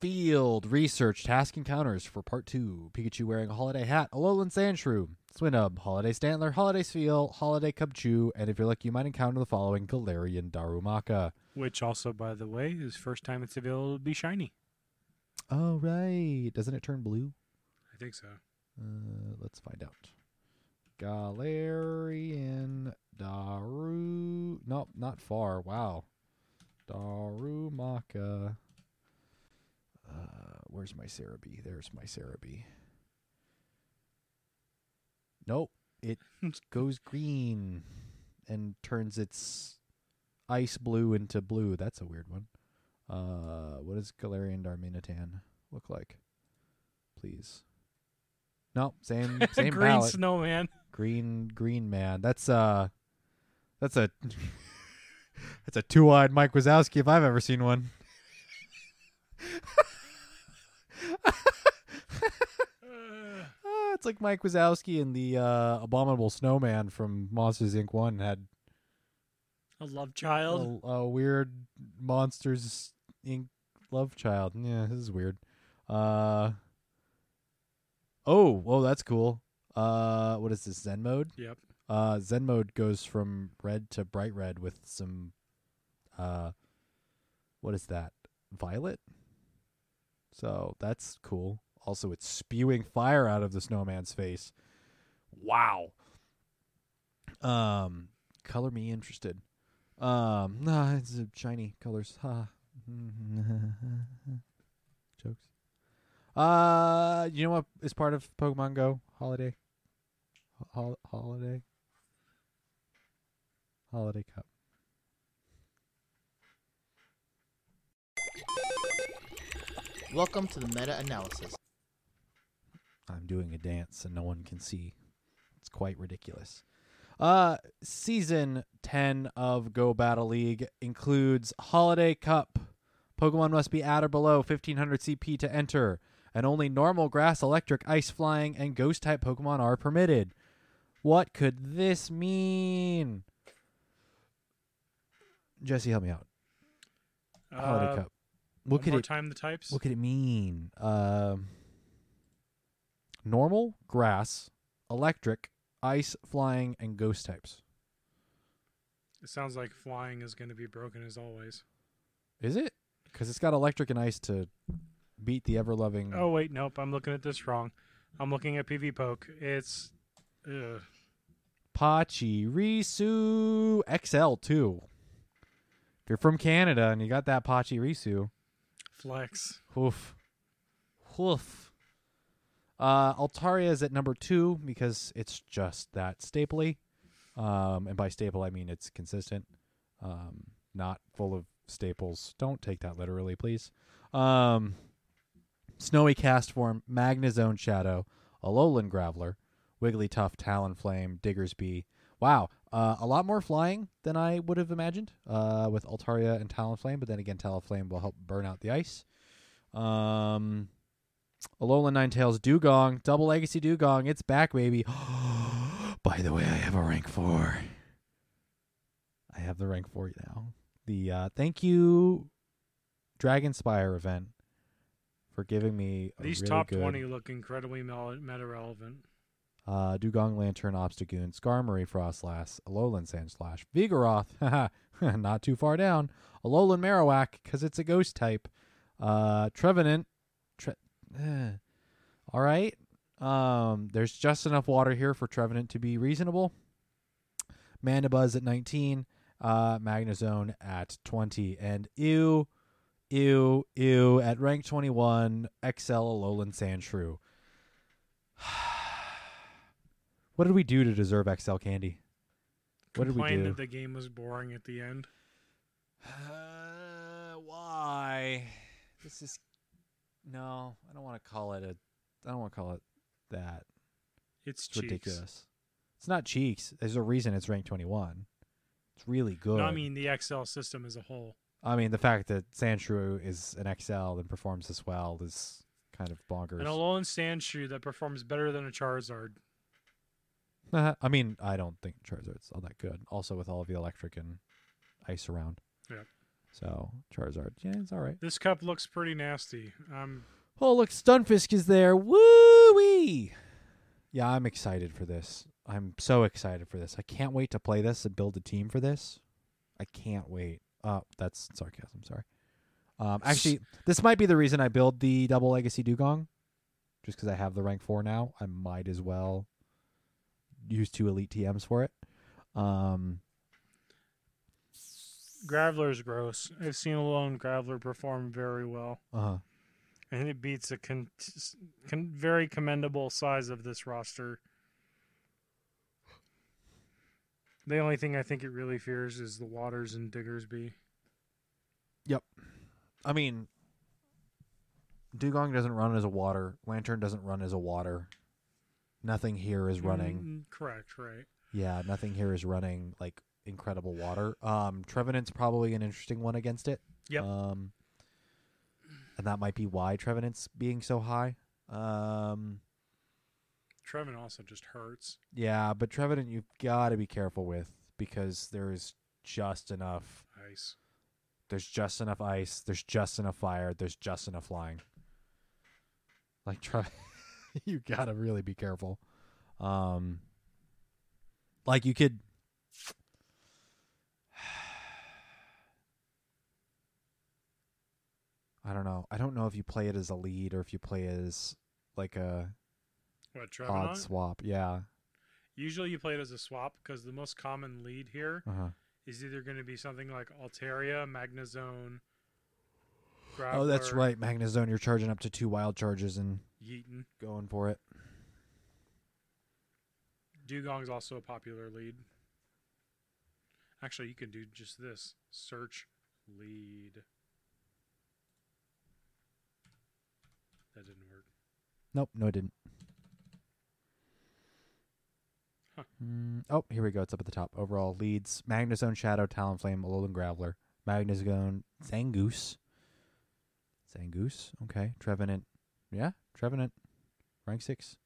Field research task encounters for part two. Pikachu wearing a holiday hat, Alolan sandshrew, Swinub, holiday Stantler, holiday Spheal, holiday Cubchoo, and if you're lucky, you might encounter the following Galarian Darumaka. Which also, by the way, is first time it's available to be shiny. Oh right, doesn't it turn blue? I think so. Uh, let's find out. Galarian Daru. Nope, not far. Wow. Darumaka. Uh, where's my Serebii? There's my Serebii. Nope. It *laughs* goes green and turns its ice blue into blue. That's a weird one. Uh, what does Galarian Darmanitan look like? Please. No, same *laughs* same Green palette. snowman. Green green man. That's uh that's a *laughs* that's a two-eyed Mike Wazowski if I've ever seen one. Uh, *laughs* Ah, it's like Mike Wazowski and the uh, abominable snowman from Monsters Inc. One had a love child. a, a weird Monsters. Love child. Yeah, this is weird. Uh oh, whoa, that's cool. Uh, what is this Zen mode? Yep. Uh, Zen mode goes from red to bright red with some, uh, what is that? Violet. So that's cool. Also, it's spewing fire out of the snowman's face. Wow. Um, color me interested. Um, *laughs* nah, it's shiny colors. Ha. *laughs* Jokes. Uh, you know what is part of Pokemon Go holiday? Hol- holiday. Holiday Cup. Welcome to the meta analysis. I'm doing a dance and no one can see. It's quite ridiculous. Uh season 10 of Go Battle League includes Holiday Cup. Pokemon must be at or below 1500 CP to enter, and only normal grass, electric, ice flying, and ghost type Pokemon are permitted. What could this mean? Jesse, help me out. Holiday Uh, Cup. What could more it time the types. what could it mean? Um, normal, grass, electric, ice, flying, and ghost types. It sounds like flying is going to be broken as always. Is it? Because it's got electric and ice to beat the ever loving. Oh wait, nope. I'm looking at this wrong. I'm looking at PV Poke. It's ugh. Pachirisu XL two. If you're from Canada and you got that Pachirisu, flex. Hoof. Hoof. Uh, Altaria is at number two because it's just that stapley. Um, and by staple, I mean it's consistent, um, not full of staples. Don't take that literally, please. Um, Snowy Castform, Magnezone Shadow, Alolan Graveler, Wigglytuff, Talonflame, Diggersby. Wow, uh, a lot more flying than I would have imagined uh, with Altaria and Talonflame, but then again, Talonflame will help burn out the ice. Um, Alolan Ninetales Dewgong, Double Legacy Dewgong, it's back, baby. *gasps* By the way, I have a rank four. I have the rank four now. The uh, thank you, Dragonspire event, for giving me a These really top good- 20 look incredibly meta relevant. Uh, Dewgong Lanturn, Obstagoon, Scar, Marie Froslass, Alolan Sandslash, Vigoroth, *laughs* not too far down, Alolan Marowak, because it's a ghost type, uh, Trevenant, tre- eh. *sighs* all right. Um, there's just enough water here for Trevenant to be reasonable. Mandibuzz at 19, uh, Magnezone at 20, and ew, ew, ew at rank 21, XL Alolan Sandshrew. *sighs* what did we do to deserve XL Candy? What did we do? that the game was boring at the end. Uh, why? This is no. I don't want to call it a. I don't want to call it that. It's, It's ridiculous. It's not cheeks. There's a reason it's ranked 21. It's really good. No, I mean the XL system as a whole. I mean, the fact that Sandshrew is an XL and performs this well is kind of bonkers. An Alolan Sandshrew that performs better than a Charizard. Uh, I mean, I don't think Charizard's all that good. Also, with all of the electric and ice around. Yeah. So Charizard, yeah, it's all right. This cup looks pretty nasty. Um, Oh, look, Stunfisk is there. Woo wee! Yeah, I'm excited for this. I'm so excited for this. I can't wait to play this and build a team for this. I can't wait. Uh, that's sarcasm. Sorry. Um, actually, this might be the reason I build the double legacy dewgong, just because I have the rank four now. I might as well use two elite TMs for it. Um, Graveler's gross. I've seen Alolan Graveler perform very well. uh huh. and it beats a con- con- very commendable size of this roster. The only thing I think it really fears is the waters in Diggersby. Yep. I mean, Dewgong doesn't run as a water. Lanturn doesn't run as a water. Nothing here is running. Mm, correct, right? Yeah, nothing here is running like incredible water. Um, Trevenant's probably an interesting one against it. Yep. Um, and that might be why Trevenant's being so high. Um, Trevin also just hurts. yeah, but Trevenant you've got to be careful with because there is just enough. Ice. There's just enough ice. There's just enough fire. There's just enough flying. Like Tre, *laughs* you gotta really be careful. Um, like you could. *sighs* I don't know. I don't know if you play it as a lead or if you play it as like a What odd swap. Yeah. Usually you play it as a swap because the most common lead here Uh huh. is either going to be something like Altaria, Magnezone, Oh, that's right. Magnezone. you're charging up to two wild charges and Yeeton. going for it. Dewgong's also a popular lead. Actually, you can do just this search lead. That didn't work. Nope, no, it didn't. Huh. Mm, oh, here we go. It's up at the top. Overall leads: Magnezone, Shadow, Talonflame, Alolan Graveler, Magnezone, Zangoose, Zangoose. Okay, Trevenant. Yeah, Trevenant, rank six.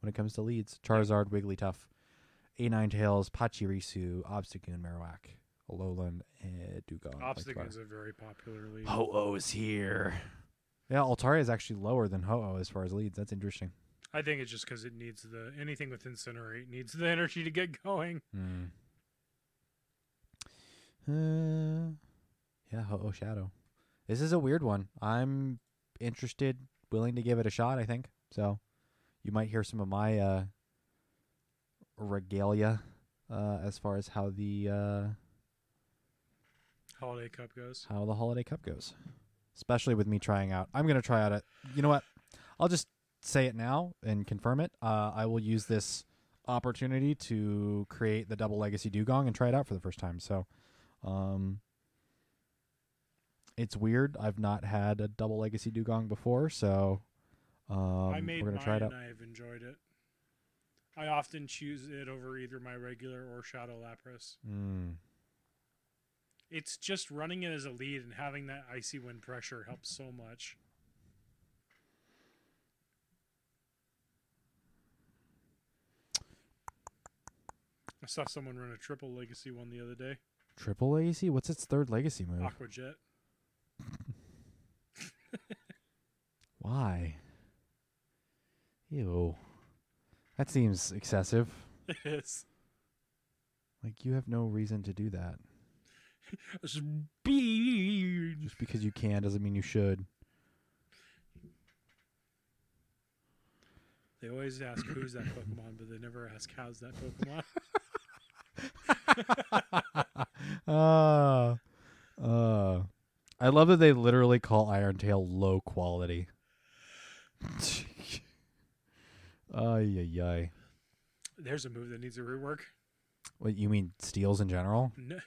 When it comes to leads, Charizard, Wigglytuff, A Ninetales, Pachirisu, Obstagoon, Marowak, Alolan, and Dewgong. Obstagoon's a very popular lead. Ho-Oh's here. Yeah, Altaria is actually lower than Ho-Oh as far as leads. That's interesting. I think it's just because it needs the anything with incinerate needs the energy to get going. Hmm. Uh, yeah, Ho-Oh Shadow. This is a weird one. I'm interested, willing to give it a shot, I think. So you might hear some of my uh, regalia uh, as far as how the uh, Holiday Cup goes. how the holiday cup goes. Especially with me trying out. I'm gonna try out it. You know what? I'll just say it now and confirm it. Uh, I will use this opportunity to create the double legacy dewgong and try it out for the first time. So, um, it's weird. I've not had a double legacy dewgong before, so um, I made we're gonna mine try it out. and I have enjoyed it. I often choose it over either my regular or Shadow Lapras. Mm. It's just running it as a lead and having that icy wind pressure helps so much. I saw someone run a triple legacy one the other day. Triple legacy? What's its third legacy move? Aqua Jet. *laughs* Why? Ew. That seems excessive. *laughs* It is. Like you have no reason to do that. *laughs* Speed. Just because you can doesn't mean you should. They always ask who's that *coughs* Pokemon, but they never ask how's that Pokemon. *laughs* uh, uh, I love that they literally call Iron Tail low quality. *laughs* Ay, ay, ay. There's a move that needs a rework. What you mean steels in general? No,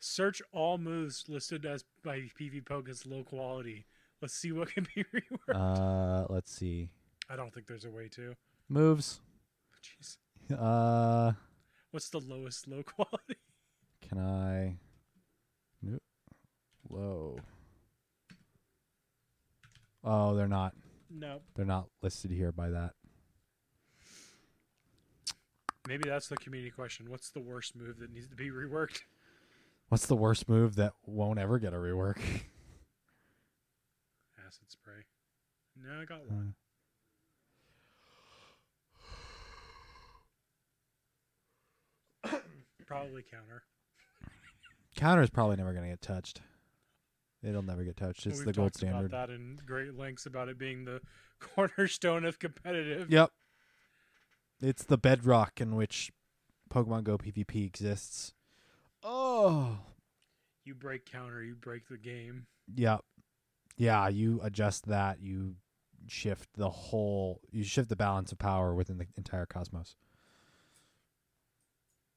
search all moves listed as by PV Poke as low quality. Let's see what can be *laughs* reworked. Uh, let's see. I don't think there's a way to. Moves. Jeez. Uh, What's the lowest low *laughs* quality? can I? Nope. Low. Oh, they're not. No. They're not listed here by that. Maybe that's the community question. What's the worst move that needs to be reworked? What's the worst move that won't ever get a rework? Acid spray. No, I got one. Probably counter. Counter is probably never going to get touched. It'll never get touched. It's We've the gold talked about standard. that in great lengths about it being the *laughs* cornerstone of competitive. Yep. It's the bedrock in which Pokemon Go PvP exists. Oh. You break counter, you break the game. Yep. Yeah, you adjust that, you shift the whole you shift the balance of power within the entire cosmos.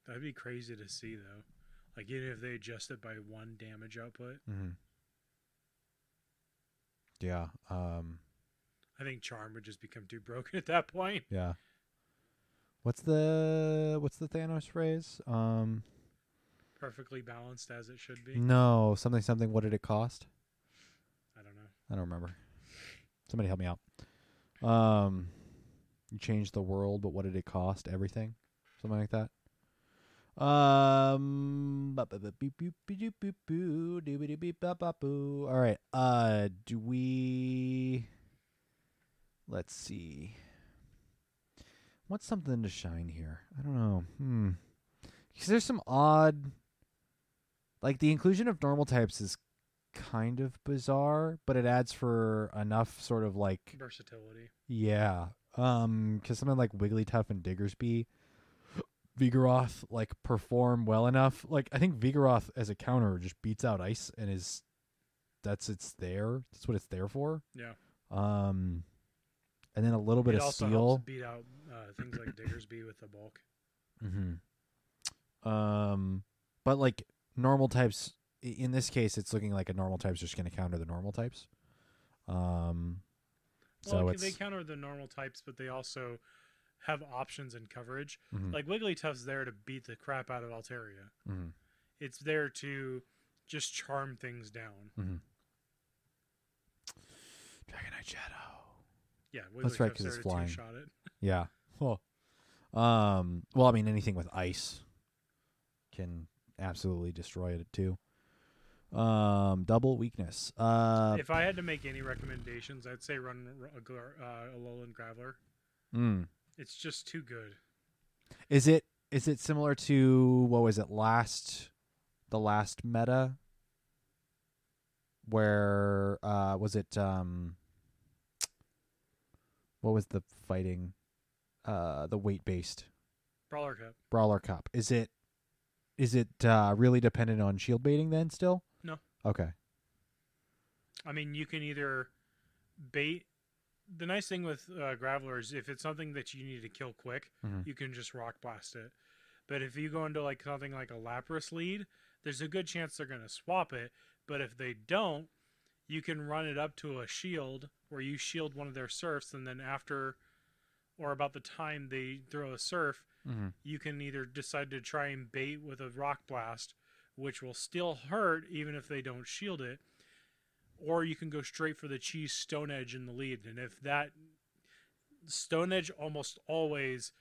That'd be crazy to see though. Like even if they adjust it by one damage output, Mm-hmm. Yeah. Um I think charm would just become too broken *laughs* at that point. yeah. What's the what's the Thanos phrase? Um Perfectly balanced as it should be. no, something something what did it cost? I don't know. I don't remember. Somebody help me out. Um, you changed the world, but what did it cost? Everything, something like that. Um. All right. Uh, do we? Let's see. What's something to shine here? I don't know. Hmm. Because there's some odd, like the inclusion of normal types is kind of bizarre, but it adds for enough sort of like Versatility. yeah. Um, because something like Wigglytuff and Diggersby, Vigoroth like perform well enough. Like I think Vigoroth as a counter just beats out Ice and is that's it's there. That's what it's there for. Yeah. Um, and then a little bit it of steel. beat out uh, things like Diggersby with the bulk. Mm-hmm. Um, but like normal types, in this case, it's looking like a normal type's just going to counter the normal types. Um, so well, it's they counter the normal types, but they also have options and coverage. mhm, Like Wigglytuff's there to beat the crap out of Altaria. mhm, It's there to just charm things down. mhm. Dragonite Shadow. Yeah, That's right, Wigglytuff's 'cause there it's flying. two-shot it. *laughs* Yeah. Well, um. Well, I mean, anything with ice can absolutely destroy it too. Um, double weakness. Uh, if I had to make any recommendations, I'd say run a, uh, a Alolan Graveler. mm. It's just too good. Is it is it similar to what was it last the last meta where uh was it um what was the fighting uh the weight based Brawler Cup. brawler cup is it is it uh really dependent on shield baiting then still No. okay I mean, you can either bait. The nice thing with uh, Graveler is if it's something that you need to kill quick, Mhm. you can just rock blast it. But if you go into like something like a Lapras lead, there's a good chance they're going to swap it. But if they don't, you can run it up to a shield where you shield one of their surfs, and then after or about the time they throw a surf, mm-hmm. you can either decide to try and bait with a rock blast, which will still hurt even if they don't shield it, or you can go straight for the cheese stone edge in the lead. And if that stone edge almost always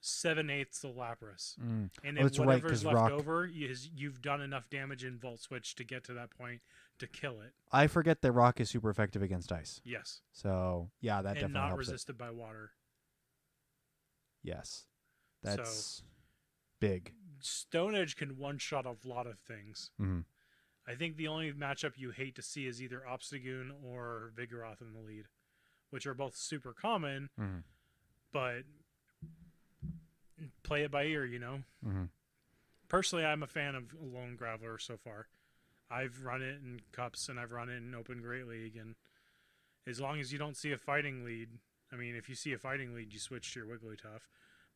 seven eighths the Lapras, mm. and Oh, if that's right, left rock- over is you've done enough damage in Volt Switch to get to that point to kill it. i forget that rock is super effective against ice Yes, so yeah that and definitely not helps it. resisted by water. Yes, So- that's big. Stone Edge can one shot a lot of things. hmm I think the only matchup you hate to see is either Obstagoon or Vigoroth in the lead, which are both super common, hmm but play it by ear, you know? hmm Personally, I'm a fan of Lone Graveler so far. I've run it in cups and I've run it in Open Great League, and as long as you don't see a fighting lead, I mean, if you see a fighting lead, you switch to your Wigglytuff.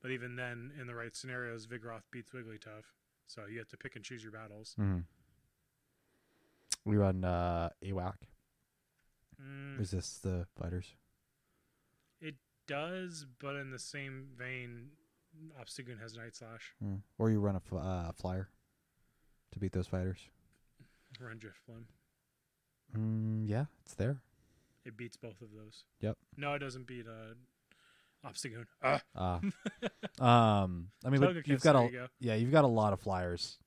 But even then, in the right scenarios, Vigoroth beats Wigglytuff. So you have to pick and choose your battles. hmm We run uh, AWAC. Mm, Resist the fighters. it does, but in the same vein, Obstagoon has Night Slash. Mm. Or you run a f- uh, flyer to beat those fighters. Run Drifblim. Mm, yeah, it's there. It beats both of those. Yep. No, it doesn't beat uh, Obstagoon. Ah. Uh, *laughs* um, I mean, you've got a go. yeah, you've got a lot of flyers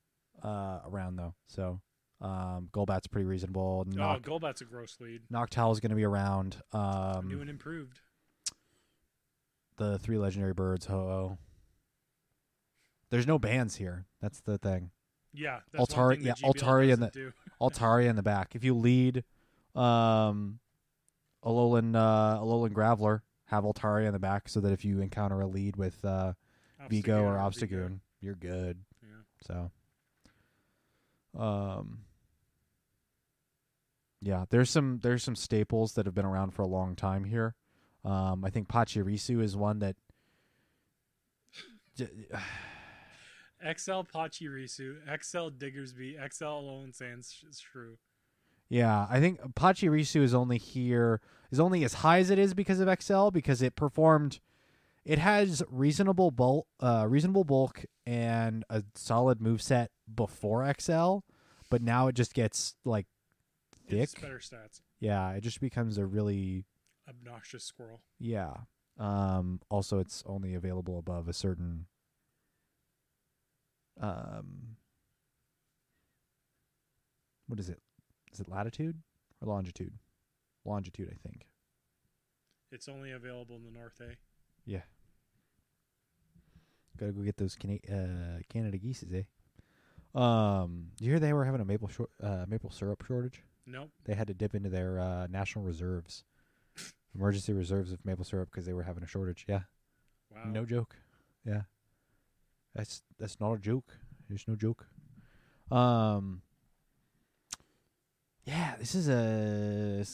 uh, around though. So um, Golbat's pretty reasonable. Oh, Golbat's a gross lead. Noctowl is going to be around. Um, New and improved. the three legendary birds. Ho oh. There's no bands here. That's the thing. Yeah. That's Altari- yeah, that GBL Altari in doesn't do. *laughs* Altaria in the back. If you lead um, Alolan uh, Alolan Graveler, have Altaria in the back so that if you encounter a lead with uh, Vigo or Vigo. Obstagoon, you're good. Yeah. So, um, yeah, there's some there's some staples that have been around for a long time here. Um, I think Pachirisu is one that. *sighs* XL Pachirisu, XL Diggersby, XL Alolan Sands Shrew. Yeah, I think Pachirisu is only here is only as high as it is because of XL because it performed. It has reasonable bulk, uh, reasonable bulk and a solid move set before XL, but now it just gets like It's better stats. Yeah, it just becomes a really Obnoxious squirrel. yeah. Um, also, it's only available above a certain um. What is it? Is it latitude or longitude? Longitude, I think. It's only available in the North A. Yeah. Gotta go get those Cana- uh, Canada geese, eh? Um, you hear they were having a maple shor- uh, maple syrup shortage? Nope. They had to dip into their uh, national reserves, emergency reserves of maple syrup because they were having a shortage. Yeah, Wow. no joke. Yeah, that's that's not a joke. There's no joke. Um. Yeah, this is a.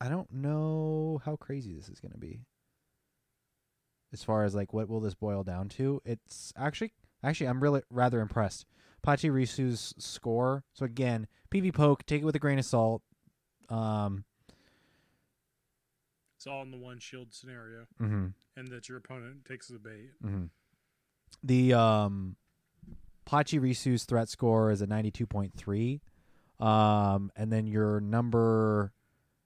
I don't know how crazy this is going to be. As far as like what will this boil down to? It's actually actually I'm really rather impressed. Pachirisu's score. So again, PV poke, take it with a grain of salt. Um It's all in the one shield scenario, mhm. and that your opponent takes the bait. hmm The um, Pachirisu's threat score is a 92.3. Um, and then your number,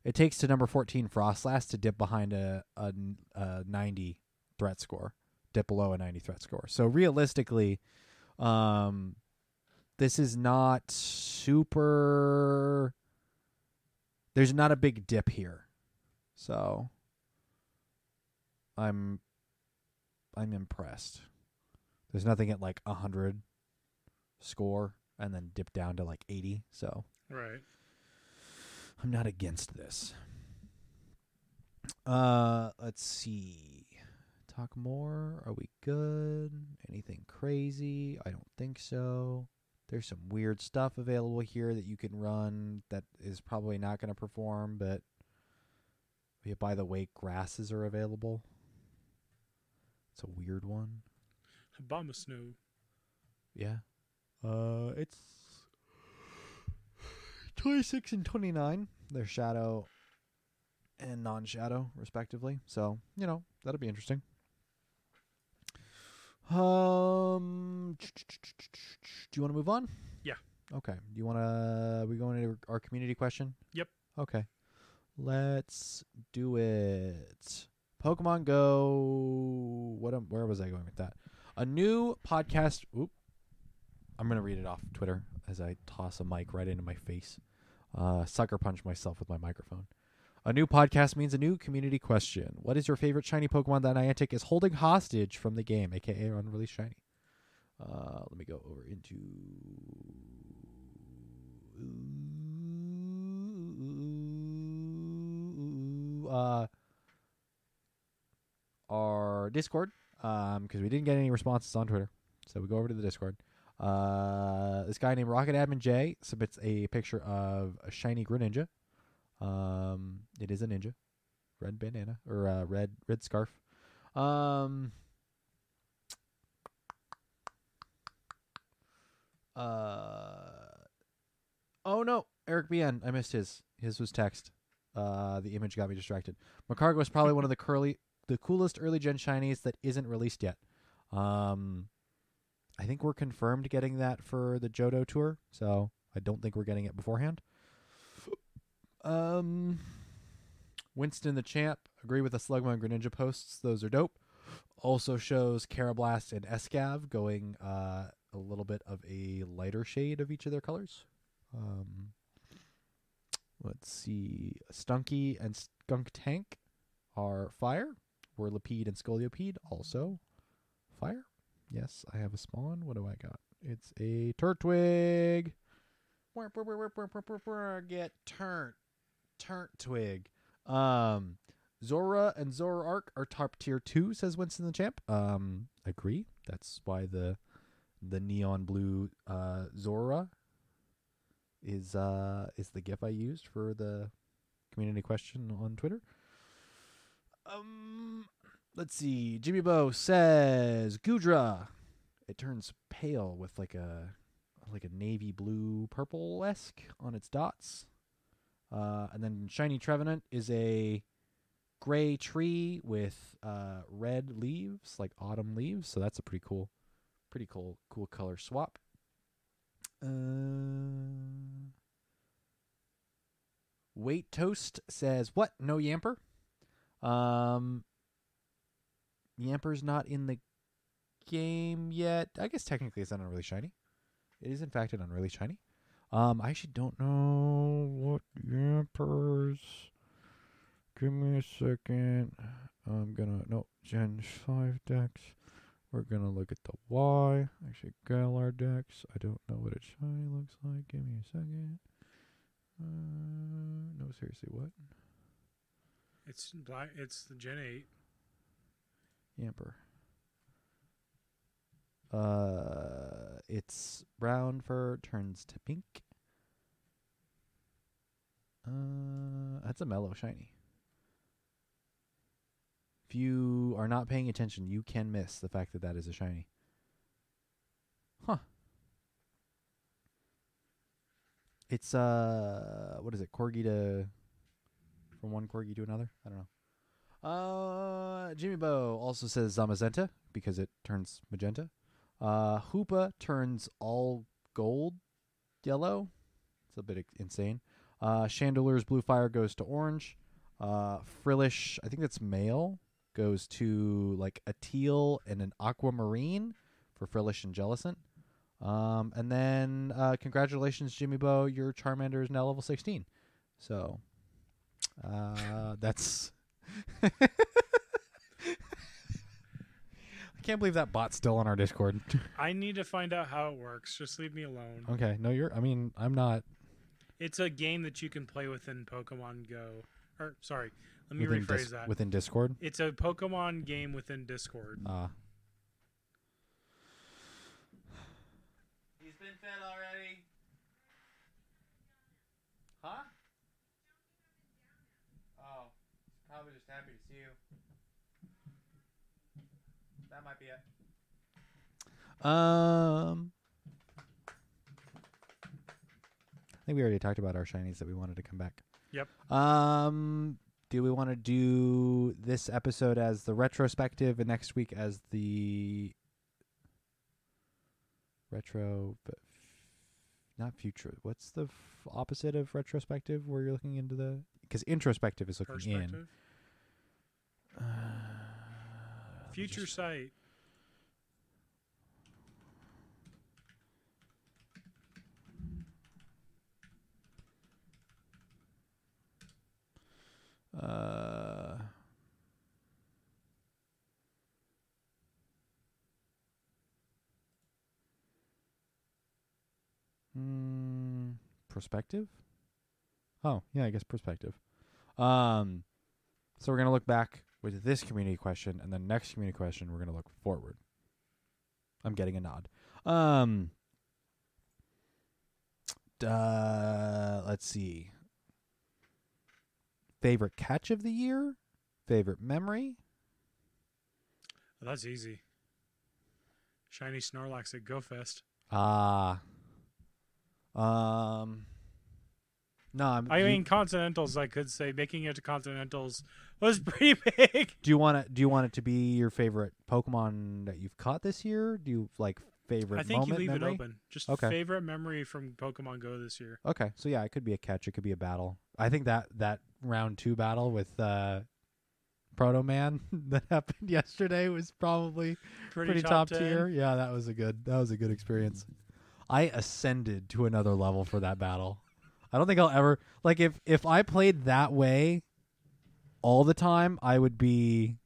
it takes to number 14 Froslass to dip behind a, a, a 90 threat score, dip below a 90 threat score. So realistically, um, this is not super. There's not a big dip here. So I'm I'm impressed. There's nothing at like a hundred score and then dip down to like eighty. So Right. I'm not against this. Uh, let's see. Talk more. Are we good? Anything crazy? I don't think so. There's some weird stuff available here that you can run that is probably not going to perform, but yeah, by the way, grasses are available. It's a weird one. Abomasnow. Yeah. Uh, it's 26 and 29. They're shadow and non-shadow, respectively. So, you know, that'll be interesting. Um, do you want to move on? Yeah. Okay. Do you want to? We going into our community question? Yep. Okay. Let's do it. Pokemon Go. What? am- Where was I going with that? A new podcast. Oop. I'm gonna read it off Twitter as I toss a mic right into my face. Uh, sucker punch myself with my microphone. A new podcast means a new community question. What is your favorite shiny Pokemon that Niantic is holding hostage from the game, aka unreleased shiny? Uh, let me go over into uh, our Discord um because we didn't get any responses on Twitter, so we go over to the Discord. Uh, this guy named Rocket Admin J submits a picture of a shiny Greninja. Um, it is a ninja, red bandana or uh, red red scarf. Um, uh, oh no, Eric BN, I missed his. His was text. Uh, the image got me distracted. Magcargo is probably one of the curly, the coolest early gen shinies that isn't released yet. Um, I think we're confirmed getting that for the Johto tour, so I don't think we're getting it beforehand. Um, Winston the Champ, agree with the Slugma and Greninja posts. Those are dope. Also shows Karrablast and Escav going uh, a little bit of a lighter shade of each of their colors. Um, let's see. Stunky and Skuntank are fire. Whirlipede and Scolipede also fire. Yes, I have a spawn. What do I got? It's a Turtwig. Get turnt. Turnt twig. Um, Zorua and Zoroark are top tier two, says Winston the Champ. Um, agree. That's why the the neon blue uh Zorua is uh is the gif I used for the community question on Twitter. Um let's see. Jimmy Bo says Goodra. It turns pale with like a like a navy blue purple esque on its dots. Uh, and then shiny Trevenant is a gray tree with uh, red leaves, like autumn leaves. So that's a pretty cool, pretty cool, cool color swap. Uh, Wait Toast says, "What? No Yamper? Um, Yamper's not in the game yet. I guess technically it's not really shiny. It is in fact an unreally shiny. Um, I actually don't know what Yampers. Give me a second. I'm gonna no Gen five dex. We're gonna look at the Y. Actually, Galar dex. I don't know what a shiny looks like. Give me a second. Uh, no, seriously, what? It's black. It's the Gen Eight. Yamper. Uh, its brown fur turns to pink. Uh, that's a mellow shiny. If you are not paying attention, you can miss the fact that that is a shiny. Huh. It's uh, what is it? Corgi to from one corgi to another. I don't know. Uh, Jimmy Bo also says Zamazenta because it turns magenta. Uh, Hoopa turns all gold yellow. It's a bit insane. Uh, Chandelure's blue fire goes to orange. Uh, Frillish, I think that's male, goes to like a teal and an aquamarine for Frillish and Jellicent. Um, and then uh, congratulations, Jimmy Bo, your Charmander is now level 16. So uh, *laughs* that's. I can't believe that bot's still on our Discord. *laughs* I need to find out how it works. Just leave me alone. okay, no, you're. I mean, I'm not. It's a game that you can play within Pokemon Go. Or sorry, let me within rephrase dis- that. Within Discord. it's a Pokemon game within Discord. Uh, He's been fed already. Huh? Oh, probably just happy to see you. That might be it. Um, I think we already talked about our shinies that we wanted to come back. Yep. Um, do we want to do this episode as the retrospective and next week as the retro? Not future. What's the f- opposite of retrospective? Where you're looking into the because introspective is looking in. Perspective. Future just, sight. Uh, mm, perspective. Oh yeah, I guess perspective. Um, so we're gonna look back with this community question, and the next community question we're gonna look forward. I'm getting a nod. Um, uh, let's see. Favorite catch of the year? Favorite memory? Oh, that's easy. Shiny Snorlax at GoFest. Ah. um. No, I'm, I you- mean, Continentals. I could say making it to Continentals was pretty *laughs* big. do you want it? Do you want it to be your favorite Pokemon that you've caught this year? Do you like favorite I think you leave memory? it open. Just Okay. favorite memory from Pokemon Go this year. Okay, so yeah, it could be a catch. It could be a battle. I think that that round two battle with uh, Proto Man *laughs* that happened yesterday was probably Pretty, pretty, top, 10. tier. Yeah, that was a good that was a good experience. I ascended to another level for that battle. I don't think I'll ever like if if I played that way all the time, I would be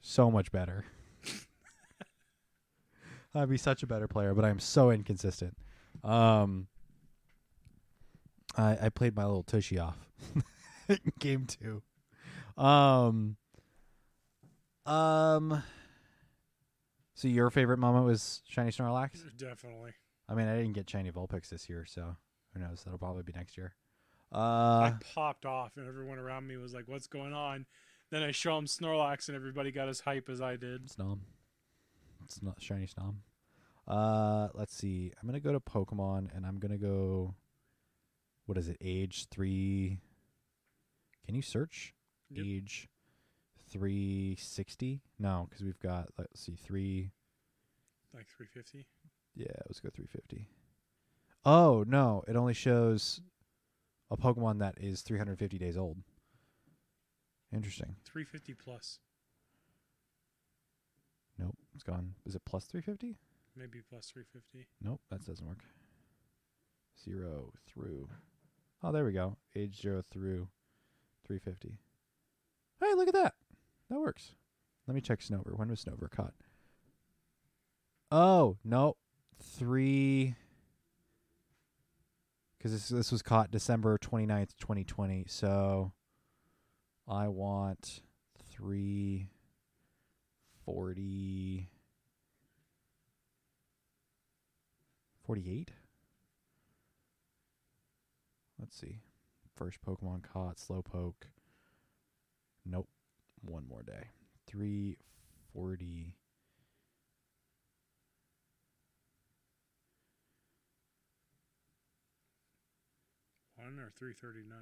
so much better. *laughs* I'd be such a better player, but I'm so inconsistent. Um I I played my little tushy off *laughs* game 2. Um um so your favorite moment was shiny Snorlax? Definitely. I mean, I didn't get shiny Vulpix this year, so who knows? That'll probably be next year. Uh, I popped off, and everyone around me was like, "What's going on?" Then I show him Snorlax, and everybody got as hype as I did. Snom. It's not shiny Snom. Uh, let's see. I'm gonna go to Pokemon, and I'm gonna go. What is it? Age three. Can you search Yep. age three sixty? No, because we've got. Let's see, three. Like 350. Yeah, let's go three fifty. Oh no! It only shows a Pokemon that is 350 days old. Interesting. 350 plus, Nope, it's gone. Is it plus 350? maybe plus 350. Nope, that doesn't work. Zero through. Oh, there we go. Age zero through 350. Hey, look at that. That works. Let me check Snover. When was Snover caught? Oh, no. Three. Because this, this was caught December 29th, 2020. So I want 340. 48? Let's see. First Pokemon caught, Slowpoke. Nope. One more day. 340. Or 339.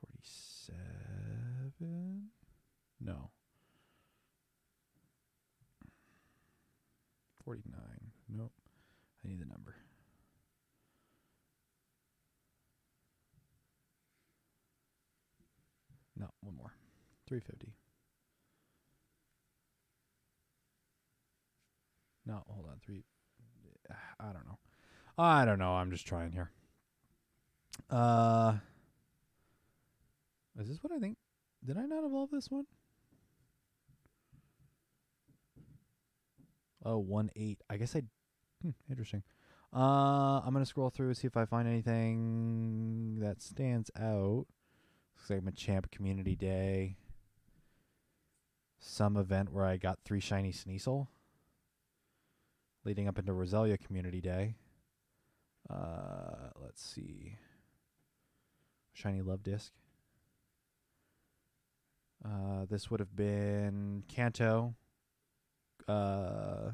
47? No. 49. Nope. I need the number. No, one more. 350. No, hold on. Three. I don't know. I don't know. I'm just trying here. Uh, is this what I think? Did I not evolve this one? Oh, one eight. I guess I. Hmm, interesting. Uh, I'm gonna scroll through see if I find anything that stands out. Looks like I'm a Machamp Community Day. Some event where I got three shiny Sneasel. Leading up into Roselia Community Day. Uh, let's see. Shiny Luvdisc. Uh, this would have been Kanto. Uh,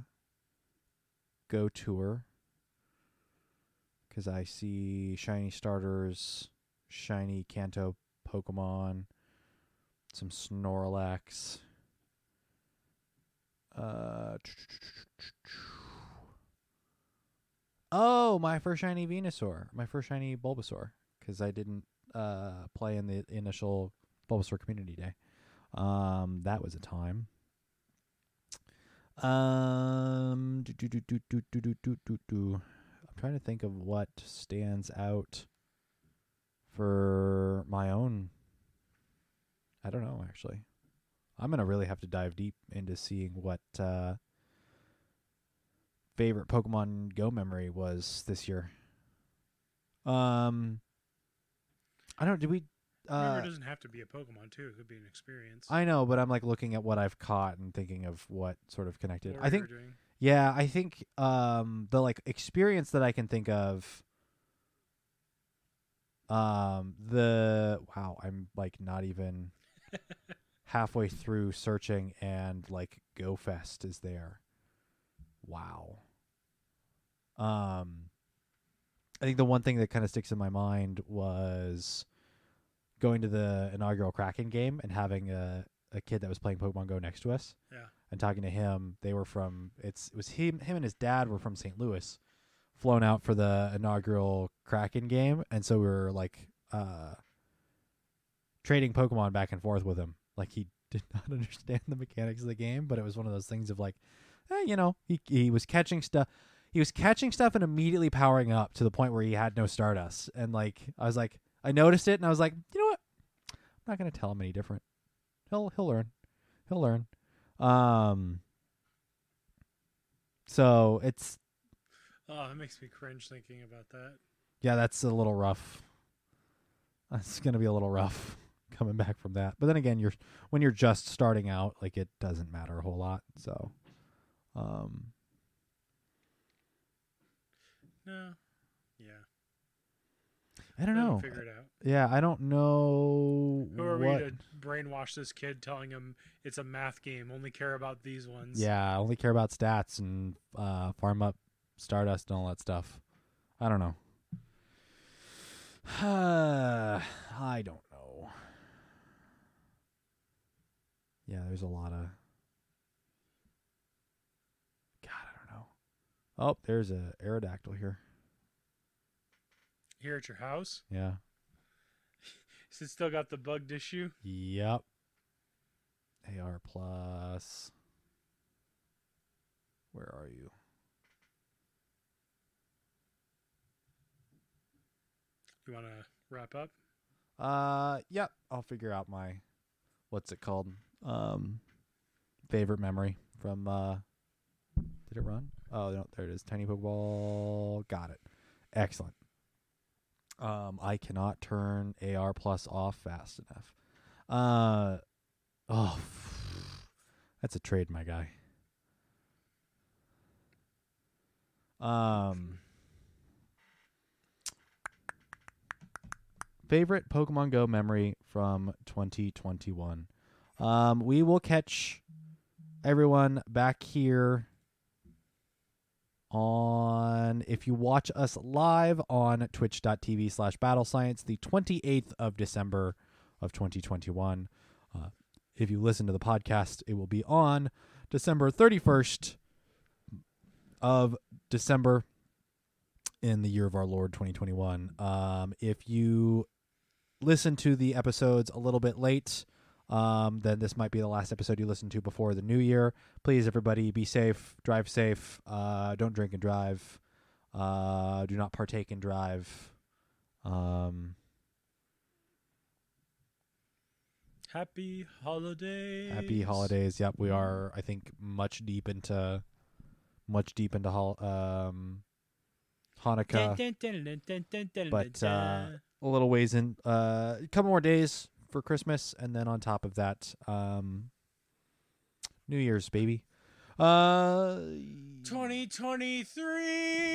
Go Tour. Because I see shiny starters, shiny Kanto Pokemon, some Snorlax. Uh, oh, my first shiny Venusaur, my first shiny Bulbasaur, because I didn't uh play in the initial Bulbasaur Community Day. Um, that was a time. Um, do, do, do, do, do, do, do, do, do. I'm trying to think of what stands out for my own. I don't know actually. I'm gonna really have to dive deep into seeing what uh, favorite Pokemon Go memory was this year. Um, I don't. Did we? Uh, it doesn't have to be a Pokemon too. It could be an experience. I know, but I'm like looking at what I've caught and thinking of what sort of connected. What I think. Yeah, I think um the like experience that I can think of um the wow, I'm like not even *laughs* halfway through searching and like GoFest is there. Wow. Um I think the one thing that kind of sticks in my mind was going to the inaugural Kraken game and having a a kid that was playing Pokemon Go next to us Yeah. and talking to him. They were from it's it was him him and his dad were from St. Louis, flown out for the inaugural Kraken game, and so we were like uh trading Pokemon back and forth with him. Like he *laughs* did not understand the mechanics of the game, but it was one of those things of like, eh, you know, he he was catching stuff. He was catching stuff and immediately powering up to the point where he had no Stardust. And like I was like, I noticed it, and I was like, you know what? I'm not gonna tell him any different. He'll he'll learn. He'll learn. Um. So it's Oh, it makes me cringe thinking about that. yeah, that's a little rough. That's gonna be a little rough *laughs* coming back from that. But then again, you're when you're just starting out, like it doesn't matter a whole lot. So, um, No. Yeah. I don't Let know. Figure it out. Yeah, I don't know Who are what. we to brainwash this kid, telling him it's a math game? Only care about these ones. Yeah, only care about stats and uh, farm up Stardust and all that stuff. I don't know. *sighs* I don't know. Yeah, there's a lot of. God, I don't know. Oh, there's a Aerodactyl here. Here at your house, Yeah. *laughs* is it still got the bugged issue? Yep. AR plus. Where are you? You want to wrap up? Uh, yep. I'll figure out my what's it called? Um, favorite memory from. uh Did it run? Oh no, there it is. Tiny Pokeball. Got it. Excellent. Um, I cannot turn AR plus off fast enough. Uh, oh, *sighs* that's a trade, my guy. Um. favorite Pokemon Go memory from 2021. Um, we will catch everyone back here on if you watch us live on twitch.tv slash battle science the 28th of december of 2021 uh, if you listen to the podcast it will be on december 31st of december in the year of our lord 2021 um, if you listen to the episodes a little bit late, um, then this might be the last episode you listen to before the new year. Please, everybody, be safe, drive safe, uh, don't drink and drive, uh, do not partake in drive. Um, Happy holidays. happy holidays. Yep, we are. I think much deep into, much deep into hol- um, Hanukkah. But, uh, a little ways in uh a couple more days for christmas and then on top of that um new year's baby. Uh 2023.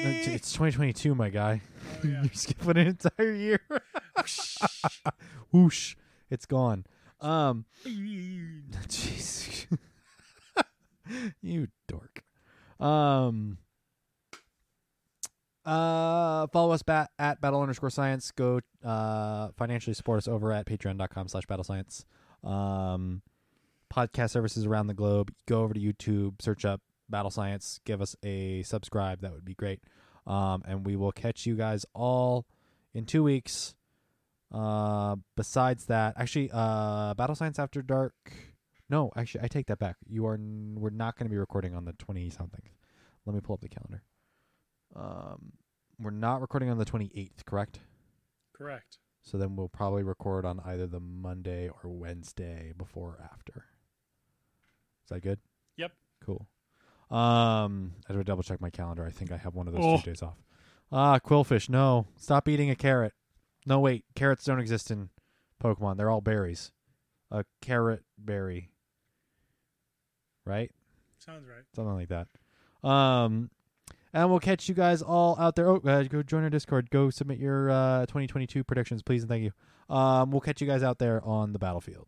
it's it's 2022 my guy. Oh, yeah. *laughs* you're skipping an entire year. Whoosh. *laughs* It's gone. Um *laughs* jeez you dork. Um uh follow us bat at battle underscore science. Go uh financially support us over at patreon.com slash battle science. Um podcast services around the globe. Go over to youtube search up battle science give us a subscribe. That would be great. Um and we will catch you guys all in two weeks. Uh besides that actually uh battle science after dark. No actually i take that back. You are n- we're not going to be recording on the 20 something let me pull up the calendar um, we're not recording on the 28th, correct? Correct. So then we'll probably record on either the Monday or Wednesday before or after. Is that good? Yep. Cool. Um, I to double check my calendar. I think I have one of those Oh. days off. Ah, Quillfish. No, stop eating a carrot. No, wait. Carrots don't exist in Pokemon. They're all berries. A carrot berry. Right? Sounds right. something like that. Um, and we'll catch you guys all out there. Oh, uh, go join our Discord. Go submit your uh, 2022 predictions, please, and thank you. Um, we'll catch you guys out there on the battlefield.